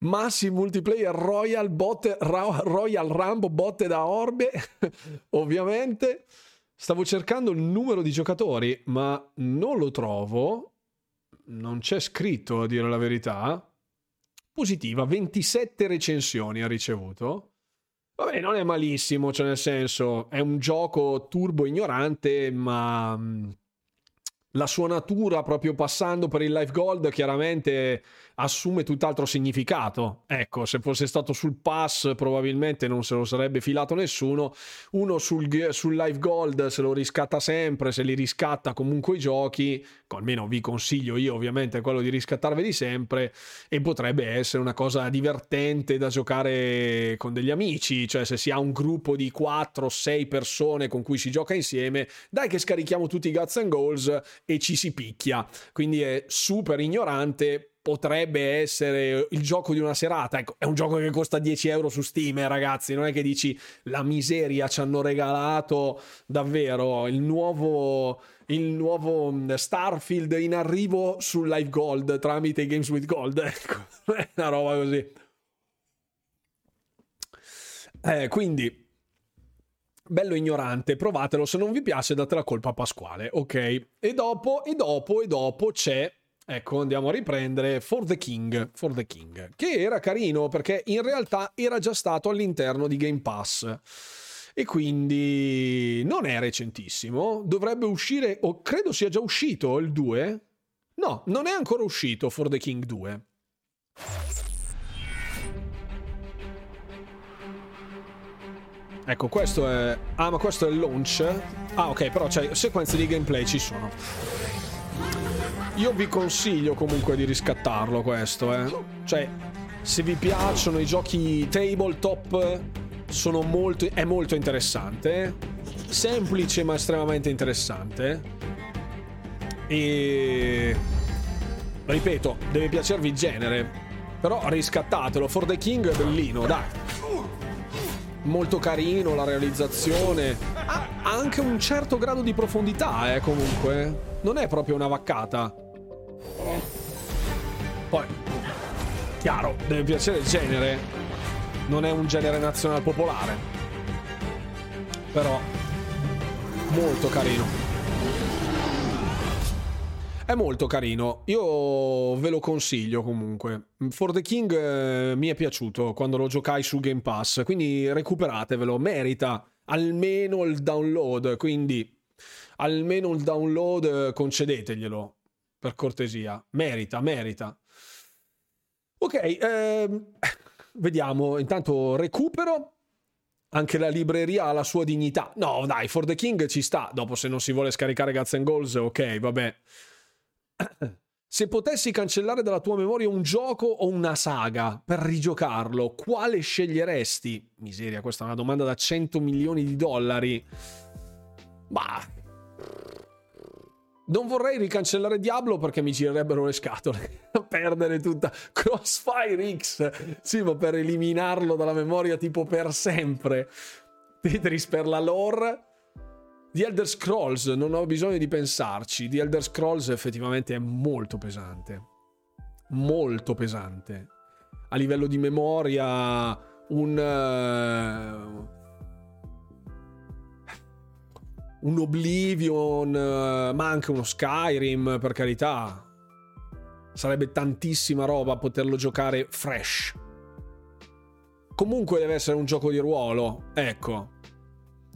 Massi multiplayer Royal, botte, Royal Rambo, botte da orbe. Ovviamente. Stavo cercando il numero di giocatori, ma non lo trovo. Non c'è scritto, a dire la verità. Positiva, 27 recensioni ha ricevuto. Vabbè, non è malissimo, cioè nel senso, è un gioco turbo ignorante, ma mm, la sua natura, proprio passando per il Life Gold, chiaramente assume tutt'altro significato. Ecco, se fosse stato sul pass probabilmente non se lo sarebbe filato nessuno. Uno sul, sul Live Gold se lo riscatta sempre, se li riscatta comunque i giochi, almeno vi consiglio io ovviamente quello di riscattarveli sempre e potrebbe essere una cosa divertente da giocare con degli amici, cioè se si ha un gruppo di 4-6 persone con cui si gioca insieme, dai che scarichiamo tutti i Guts and Goals e ci si picchia. Quindi è super ignorante potrebbe essere il gioco di una serata. Ecco, è un gioco che costa 10 euro su Steam, eh, ragazzi. Non è che dici la miseria ci hanno regalato davvero il nuovo, il nuovo mm, Starfield in arrivo su Live Gold tramite Games with Gold. Ecco, è una roba così. Eh, quindi. Bello ignorante, provatelo, se non vi piace date la colpa a Pasquale, ok? E dopo, e dopo, e dopo c'è Ecco, andiamo a riprendere For the King, For the King, che era carino perché in realtà era già stato all'interno di Game Pass e quindi non è recentissimo, dovrebbe uscire, o credo sia già uscito il 2? No, non è ancora uscito For the King 2. Ecco, questo è... Ah, ma questo è il launch? Ah, ok, però c'è sequenze di gameplay ci sono. Io vi consiglio comunque di riscattarlo questo, eh. Cioè, se vi piacciono i giochi tabletop, sono molto, è molto interessante. Semplice ma estremamente interessante. E... Ripeto, deve piacervi il genere. Però riscattatelo. For the King è bellino, dai. Molto carino la realizzazione. Ha anche un certo grado di profondità, eh, comunque. Non è proprio una vaccata. Poi, chiaro, deve piacere il genere. Non è un genere nazionale popolare. Però, molto carino. È molto carino, io ve lo consiglio comunque. For the King eh, mi è piaciuto quando lo giocai su Game Pass, quindi recuperatevelo, merita almeno il download, quindi almeno il download concedeteglielo per cortesia. Merita, merita. Ok, ehm, vediamo. Intanto recupero. Anche la libreria ha la sua dignità. No, dai, For the King ci sta. Dopo, se non si vuole scaricare Guts and Goals, ok, vabbè. Se potessi cancellare dalla tua memoria un gioco o una saga per rigiocarlo, quale sceglieresti? Miseria, questa è una domanda da 100 milioni di dollari. Bah, non vorrei ricancellare Diablo perché mi girerebbero le scatole. Perdere tutta. Crossfire X. Sì, ma per eliminarlo dalla memoria tipo per sempre. Tetris per la lore. The Elder Scrolls, non ho bisogno di pensarci. The Elder Scrolls effettivamente è molto pesante. Molto pesante. A livello di memoria, un. Uh un Oblivion, eh, ma anche uno Skyrim, per carità. Sarebbe tantissima roba poterlo giocare fresh. Comunque deve essere un gioco di ruolo, ecco.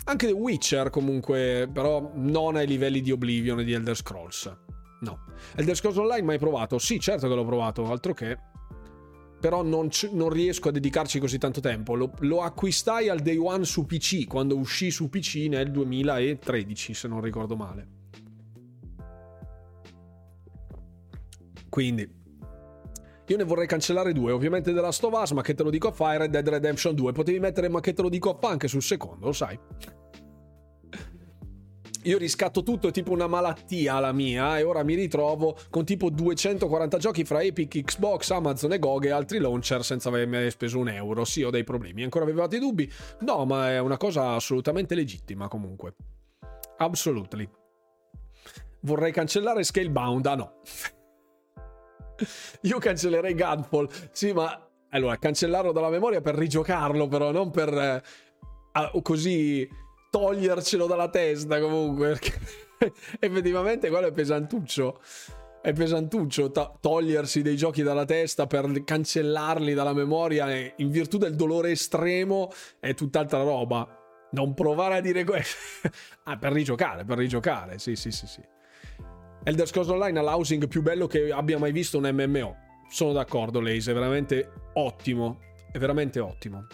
Anche The Witcher comunque, però non ai livelli di Oblivion e di Elder Scrolls. No. Elder Scrolls Online mai provato? Sì, certo che l'ho provato, altro che però non, c- non, riesco a dedicarci così tanto tempo. Lo, lo, acquistai al day one su PC, quando uscì su PC nel 2013, se non ricordo male. Quindi, io ne vorrei cancellare due. Ovviamente The Last ma che te lo dico a fare, Dead Redemption 2. Potevi mettere, ma che te lo dico a fa anche sul secondo, lo sai io riscatto tutto, è tipo una malattia la mia, e ora mi ritrovo con tipo 240 giochi fra Epic, Xbox, Amazon e GOG e altri launcher senza avermi speso un euro. Sì, ho dei problemi. Ancora avevate dubbi? No, ma è una cosa assolutamente legittima comunque. Absolutely. Vorrei cancellare Scalebound, ah no. Io cancellerei Gunfall. Sì, ma allora cancellarlo dalla memoria per rigiocarlo, però non per eh, così togliercelo dalla testa comunque. Effettivamente quello è pesantuccio. È pesantuccio to- togliersi dei giochi dalla testa per cancellarli dalla memoria in virtù del dolore estremo è tutt'altra roba. Non provare a dire questo. ah, per rigiocare, per rigiocare. Sì, sì, sì, sì. Elder Scrolls Online ha l'housing più bello che abbia mai visto un MMO. Sono d'accordo, Lace, è veramente ottimo. È veramente ottimo.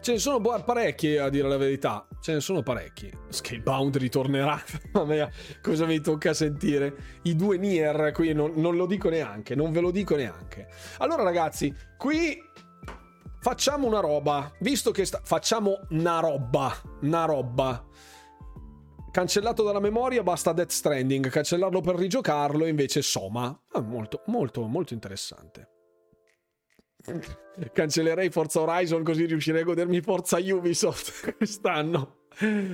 Ce ne sono parecchi a dire la verità. Ce ne sono parecchi. Scalebound ritornerà. Mamma mia, cosa mi tocca sentire? I due Nier, qui non, non lo dico neanche, non ve lo dico neanche. Allora ragazzi, qui facciamo una roba. Visto che sta... facciamo una roba, una roba. Cancellato dalla memoria basta Death Stranding, cancellarlo per rigiocarlo invece Soma. Ah, molto, molto, molto interessante. Cancellerei Forza Horizon così riuscirei a godermi Forza Ubisoft quest'anno.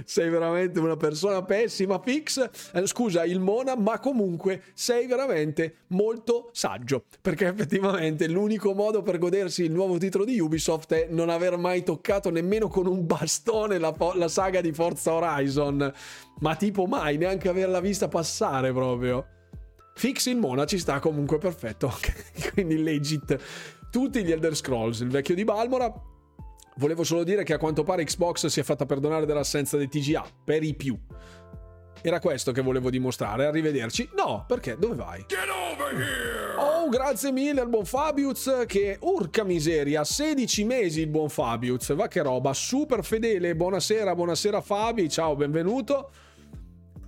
Sei veramente una persona pessima, Fix. Eh, scusa il Mona, ma comunque sei veramente molto saggio. Perché effettivamente l'unico modo per godersi il nuovo titolo di Ubisoft è non aver mai toccato nemmeno con un bastone la, la saga di Forza Horizon. Ma tipo mai, neanche averla vista passare proprio. Fix il Mona ci sta comunque perfetto. Quindi legit tutti gli Elder Scrolls, il vecchio di Balmora. Volevo solo dire che a quanto pare Xbox si è fatta perdonare dell'assenza dei TGA, per i più. Era questo che volevo dimostrare, arrivederci. No, perché? Dove vai? Oh, grazie mille al buon Fabius che, urca miseria, 16 mesi il buon Fabius, va che roba, super fedele, buonasera, buonasera Fabi, ciao, benvenuto.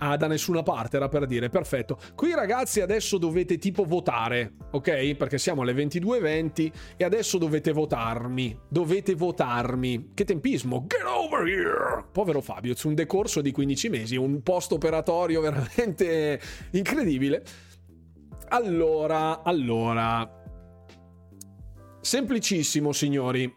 Ah, da nessuna parte era per dire, perfetto. Qui ragazzi adesso dovete tipo votare, ok? Perché siamo alle 22.20 e adesso dovete votarmi. Dovete votarmi. Che tempismo? Get over here! Povero Fabio, c'è un decorso di 15 mesi, un post operatorio veramente incredibile. Allora, allora... Semplicissimo, signori.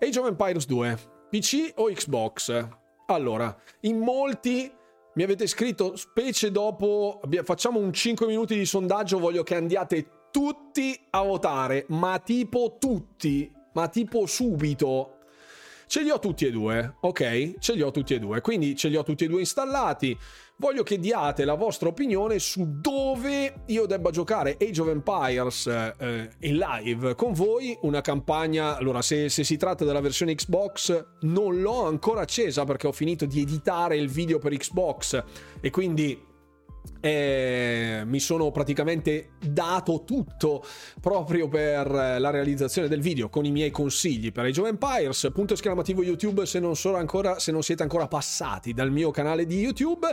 Age of Empires 2, PC o Xbox? Allora, in molti mi avete scritto, specie dopo, facciamo un 5 minuti di sondaggio, voglio che andiate tutti a votare, ma tipo tutti, ma tipo subito. Ce li ho tutti e due, ok? Ce li ho tutti e due, quindi ce li ho tutti e due installati. Voglio che diate la vostra opinione su dove io debba giocare Age of Empires eh, in live con voi. Una campagna, allora se, se si tratta della versione Xbox non l'ho ancora accesa perché ho finito di editare il video per Xbox e quindi e mi sono praticamente dato tutto proprio per la realizzazione del video con i miei consigli per Age of Empires punto esclamativo YouTube se non, ancora, se non siete ancora passati dal mio canale di YouTube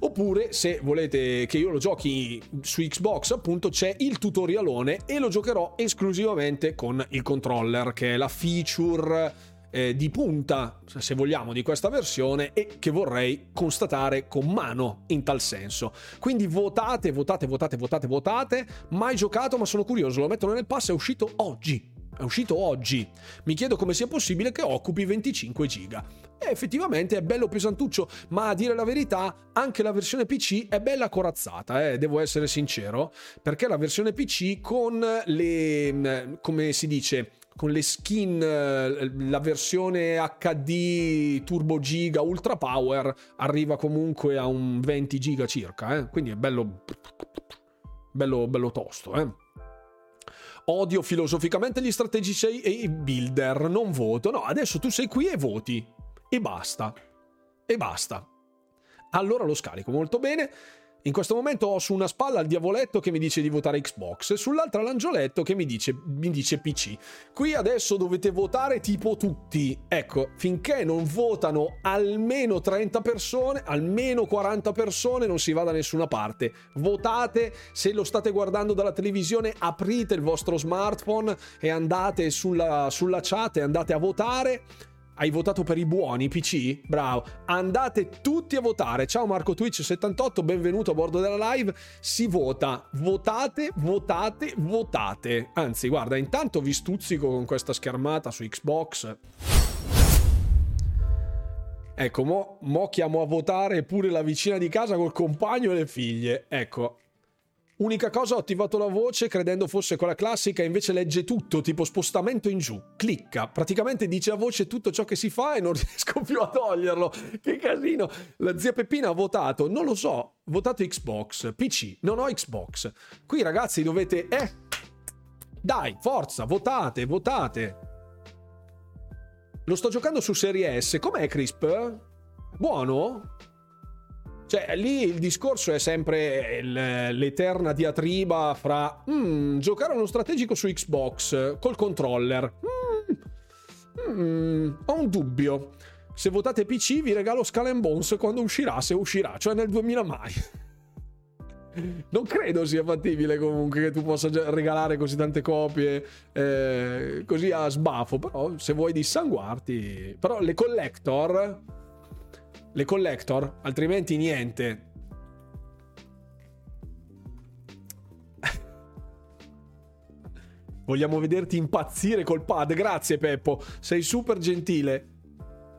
oppure se volete che io lo giochi su Xbox appunto c'è il tutorialone e lo giocherò esclusivamente con il controller che è la feature eh, di punta, se vogliamo, di questa versione e che vorrei constatare con mano in tal senso. Quindi votate, votate, votate, votate, votate. Mai giocato, ma sono curioso. Lo mettono nel pass, è uscito oggi. È uscito oggi. Mi chiedo come sia possibile che occupi 25 giga. E effettivamente è bello pesantuccio, ma a dire la verità, anche la versione PC è bella corazzata, eh, devo essere sincero, perché la versione PC con le mm, come si dice, con le skin, eh, la versione HD Turbo Giga Ultra Power arriva comunque a un 20 giga circa, eh? quindi è bello, bello, bello tosto. Eh? Odio filosoficamente gli strategici e i builder, non voto. No, adesso tu sei qui e voti. E basta. E basta. Allora lo scarico molto bene. In questo momento ho su una spalla il diavoletto che mi dice di votare Xbox, sull'altra l'angioletto che mi dice, mi dice PC. Qui adesso dovete votare tipo tutti. Ecco, finché non votano almeno 30 persone, almeno 40 persone, non si va da nessuna parte. Votate, se lo state guardando dalla televisione, aprite il vostro smartphone e andate sulla, sulla chat e andate a votare hai votato per i buoni PC? Bravo. Andate tutti a votare. Ciao Marco Twitch 78, benvenuto a bordo della live. Si vota. Votate, votate, votate. Anzi, guarda, intanto vi stuzzico con questa schermata su Xbox. Ecco, mo, mo chiamo a votare pure la vicina di casa col compagno e le figlie. Ecco, Unica cosa, ho attivato la voce credendo fosse quella classica, invece legge tutto, tipo spostamento in giù. Clicca, praticamente dice a voce tutto ciò che si fa e non riesco più a toglierlo. Che casino! La zia Peppina ha votato, non lo so, votato Xbox, PC, non ho Xbox. Qui ragazzi dovete... Eh! Dai, forza, votate, votate. Lo sto giocando su Serie S. Com'è Crisp? Buono? Cioè, lì il discorso è sempre l'eterna diatriba fra mm, giocare uno strategico su Xbox col controller. Mm, mm, ho un dubbio. Se votate PC vi regalo Skull Bones quando uscirà, se uscirà, cioè nel 2000 mai. Non credo sia fattibile comunque che tu possa regalare così tante copie eh, così a sbafo, però se vuoi dissanguarti... Però le collector le collector, altrimenti niente. Vogliamo vederti impazzire col pad. Grazie Peppo, sei super gentile.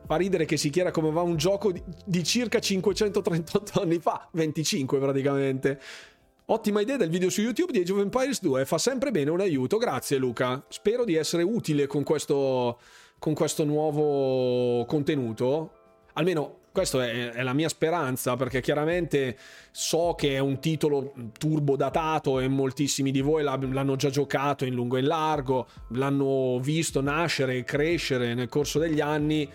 Fa ridere che si chieda come va un gioco di, di circa 538 anni fa, 25 praticamente. Ottima idea del video su YouTube di Age of Empires 2, fa sempre bene un aiuto. Grazie Luca. Spero di essere utile con questo, con questo nuovo contenuto. Almeno questa è, è, la mia speranza perché chiaramente so che è un titolo turbo datato e moltissimi di voi l'hanno già giocato in lungo e in largo, l'hanno visto nascere e crescere nel corso degli anni.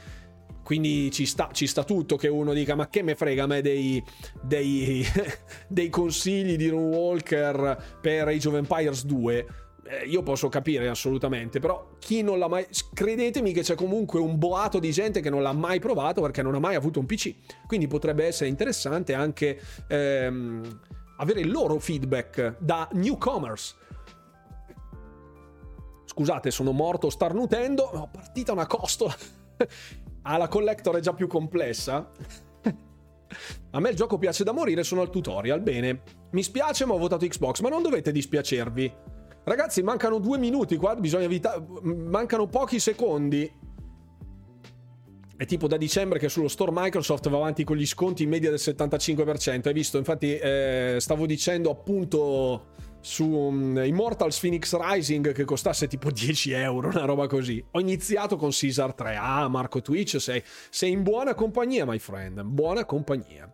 Quindi ci sta, ci sta tutto che uno dica: Ma che me frega a me dei, dei, dei consigli di Rune Walker per Age of Empires 2? Eh, io posso capire assolutamente, però chi non l'ha mai... Credetemi che c'è comunque un boato di gente che non l'ha mai provato perché non ha mai avuto un PC. Quindi potrebbe essere interessante anche ehm, avere il loro feedback da newcomers. Scusate, sono morto starnutendo, ho partita una costola. ah, la collector è già più complessa. A me il gioco piace da morire, sono al tutorial. Bene, mi spiace, ma ho votato Xbox, ma non dovete dispiacervi. Ragazzi, mancano due minuti qua, bisogna evitare... Mancano pochi secondi. È tipo da dicembre che sullo store Microsoft va avanti con gli sconti in media del 75%. Hai visto? Infatti eh, stavo dicendo appunto su um, Immortals Phoenix Rising che costasse tipo 10 euro, una roba così. Ho iniziato con Caesar 3. Ah, Marco Twitch, sei, sei in buona compagnia, my friend. Buona compagnia.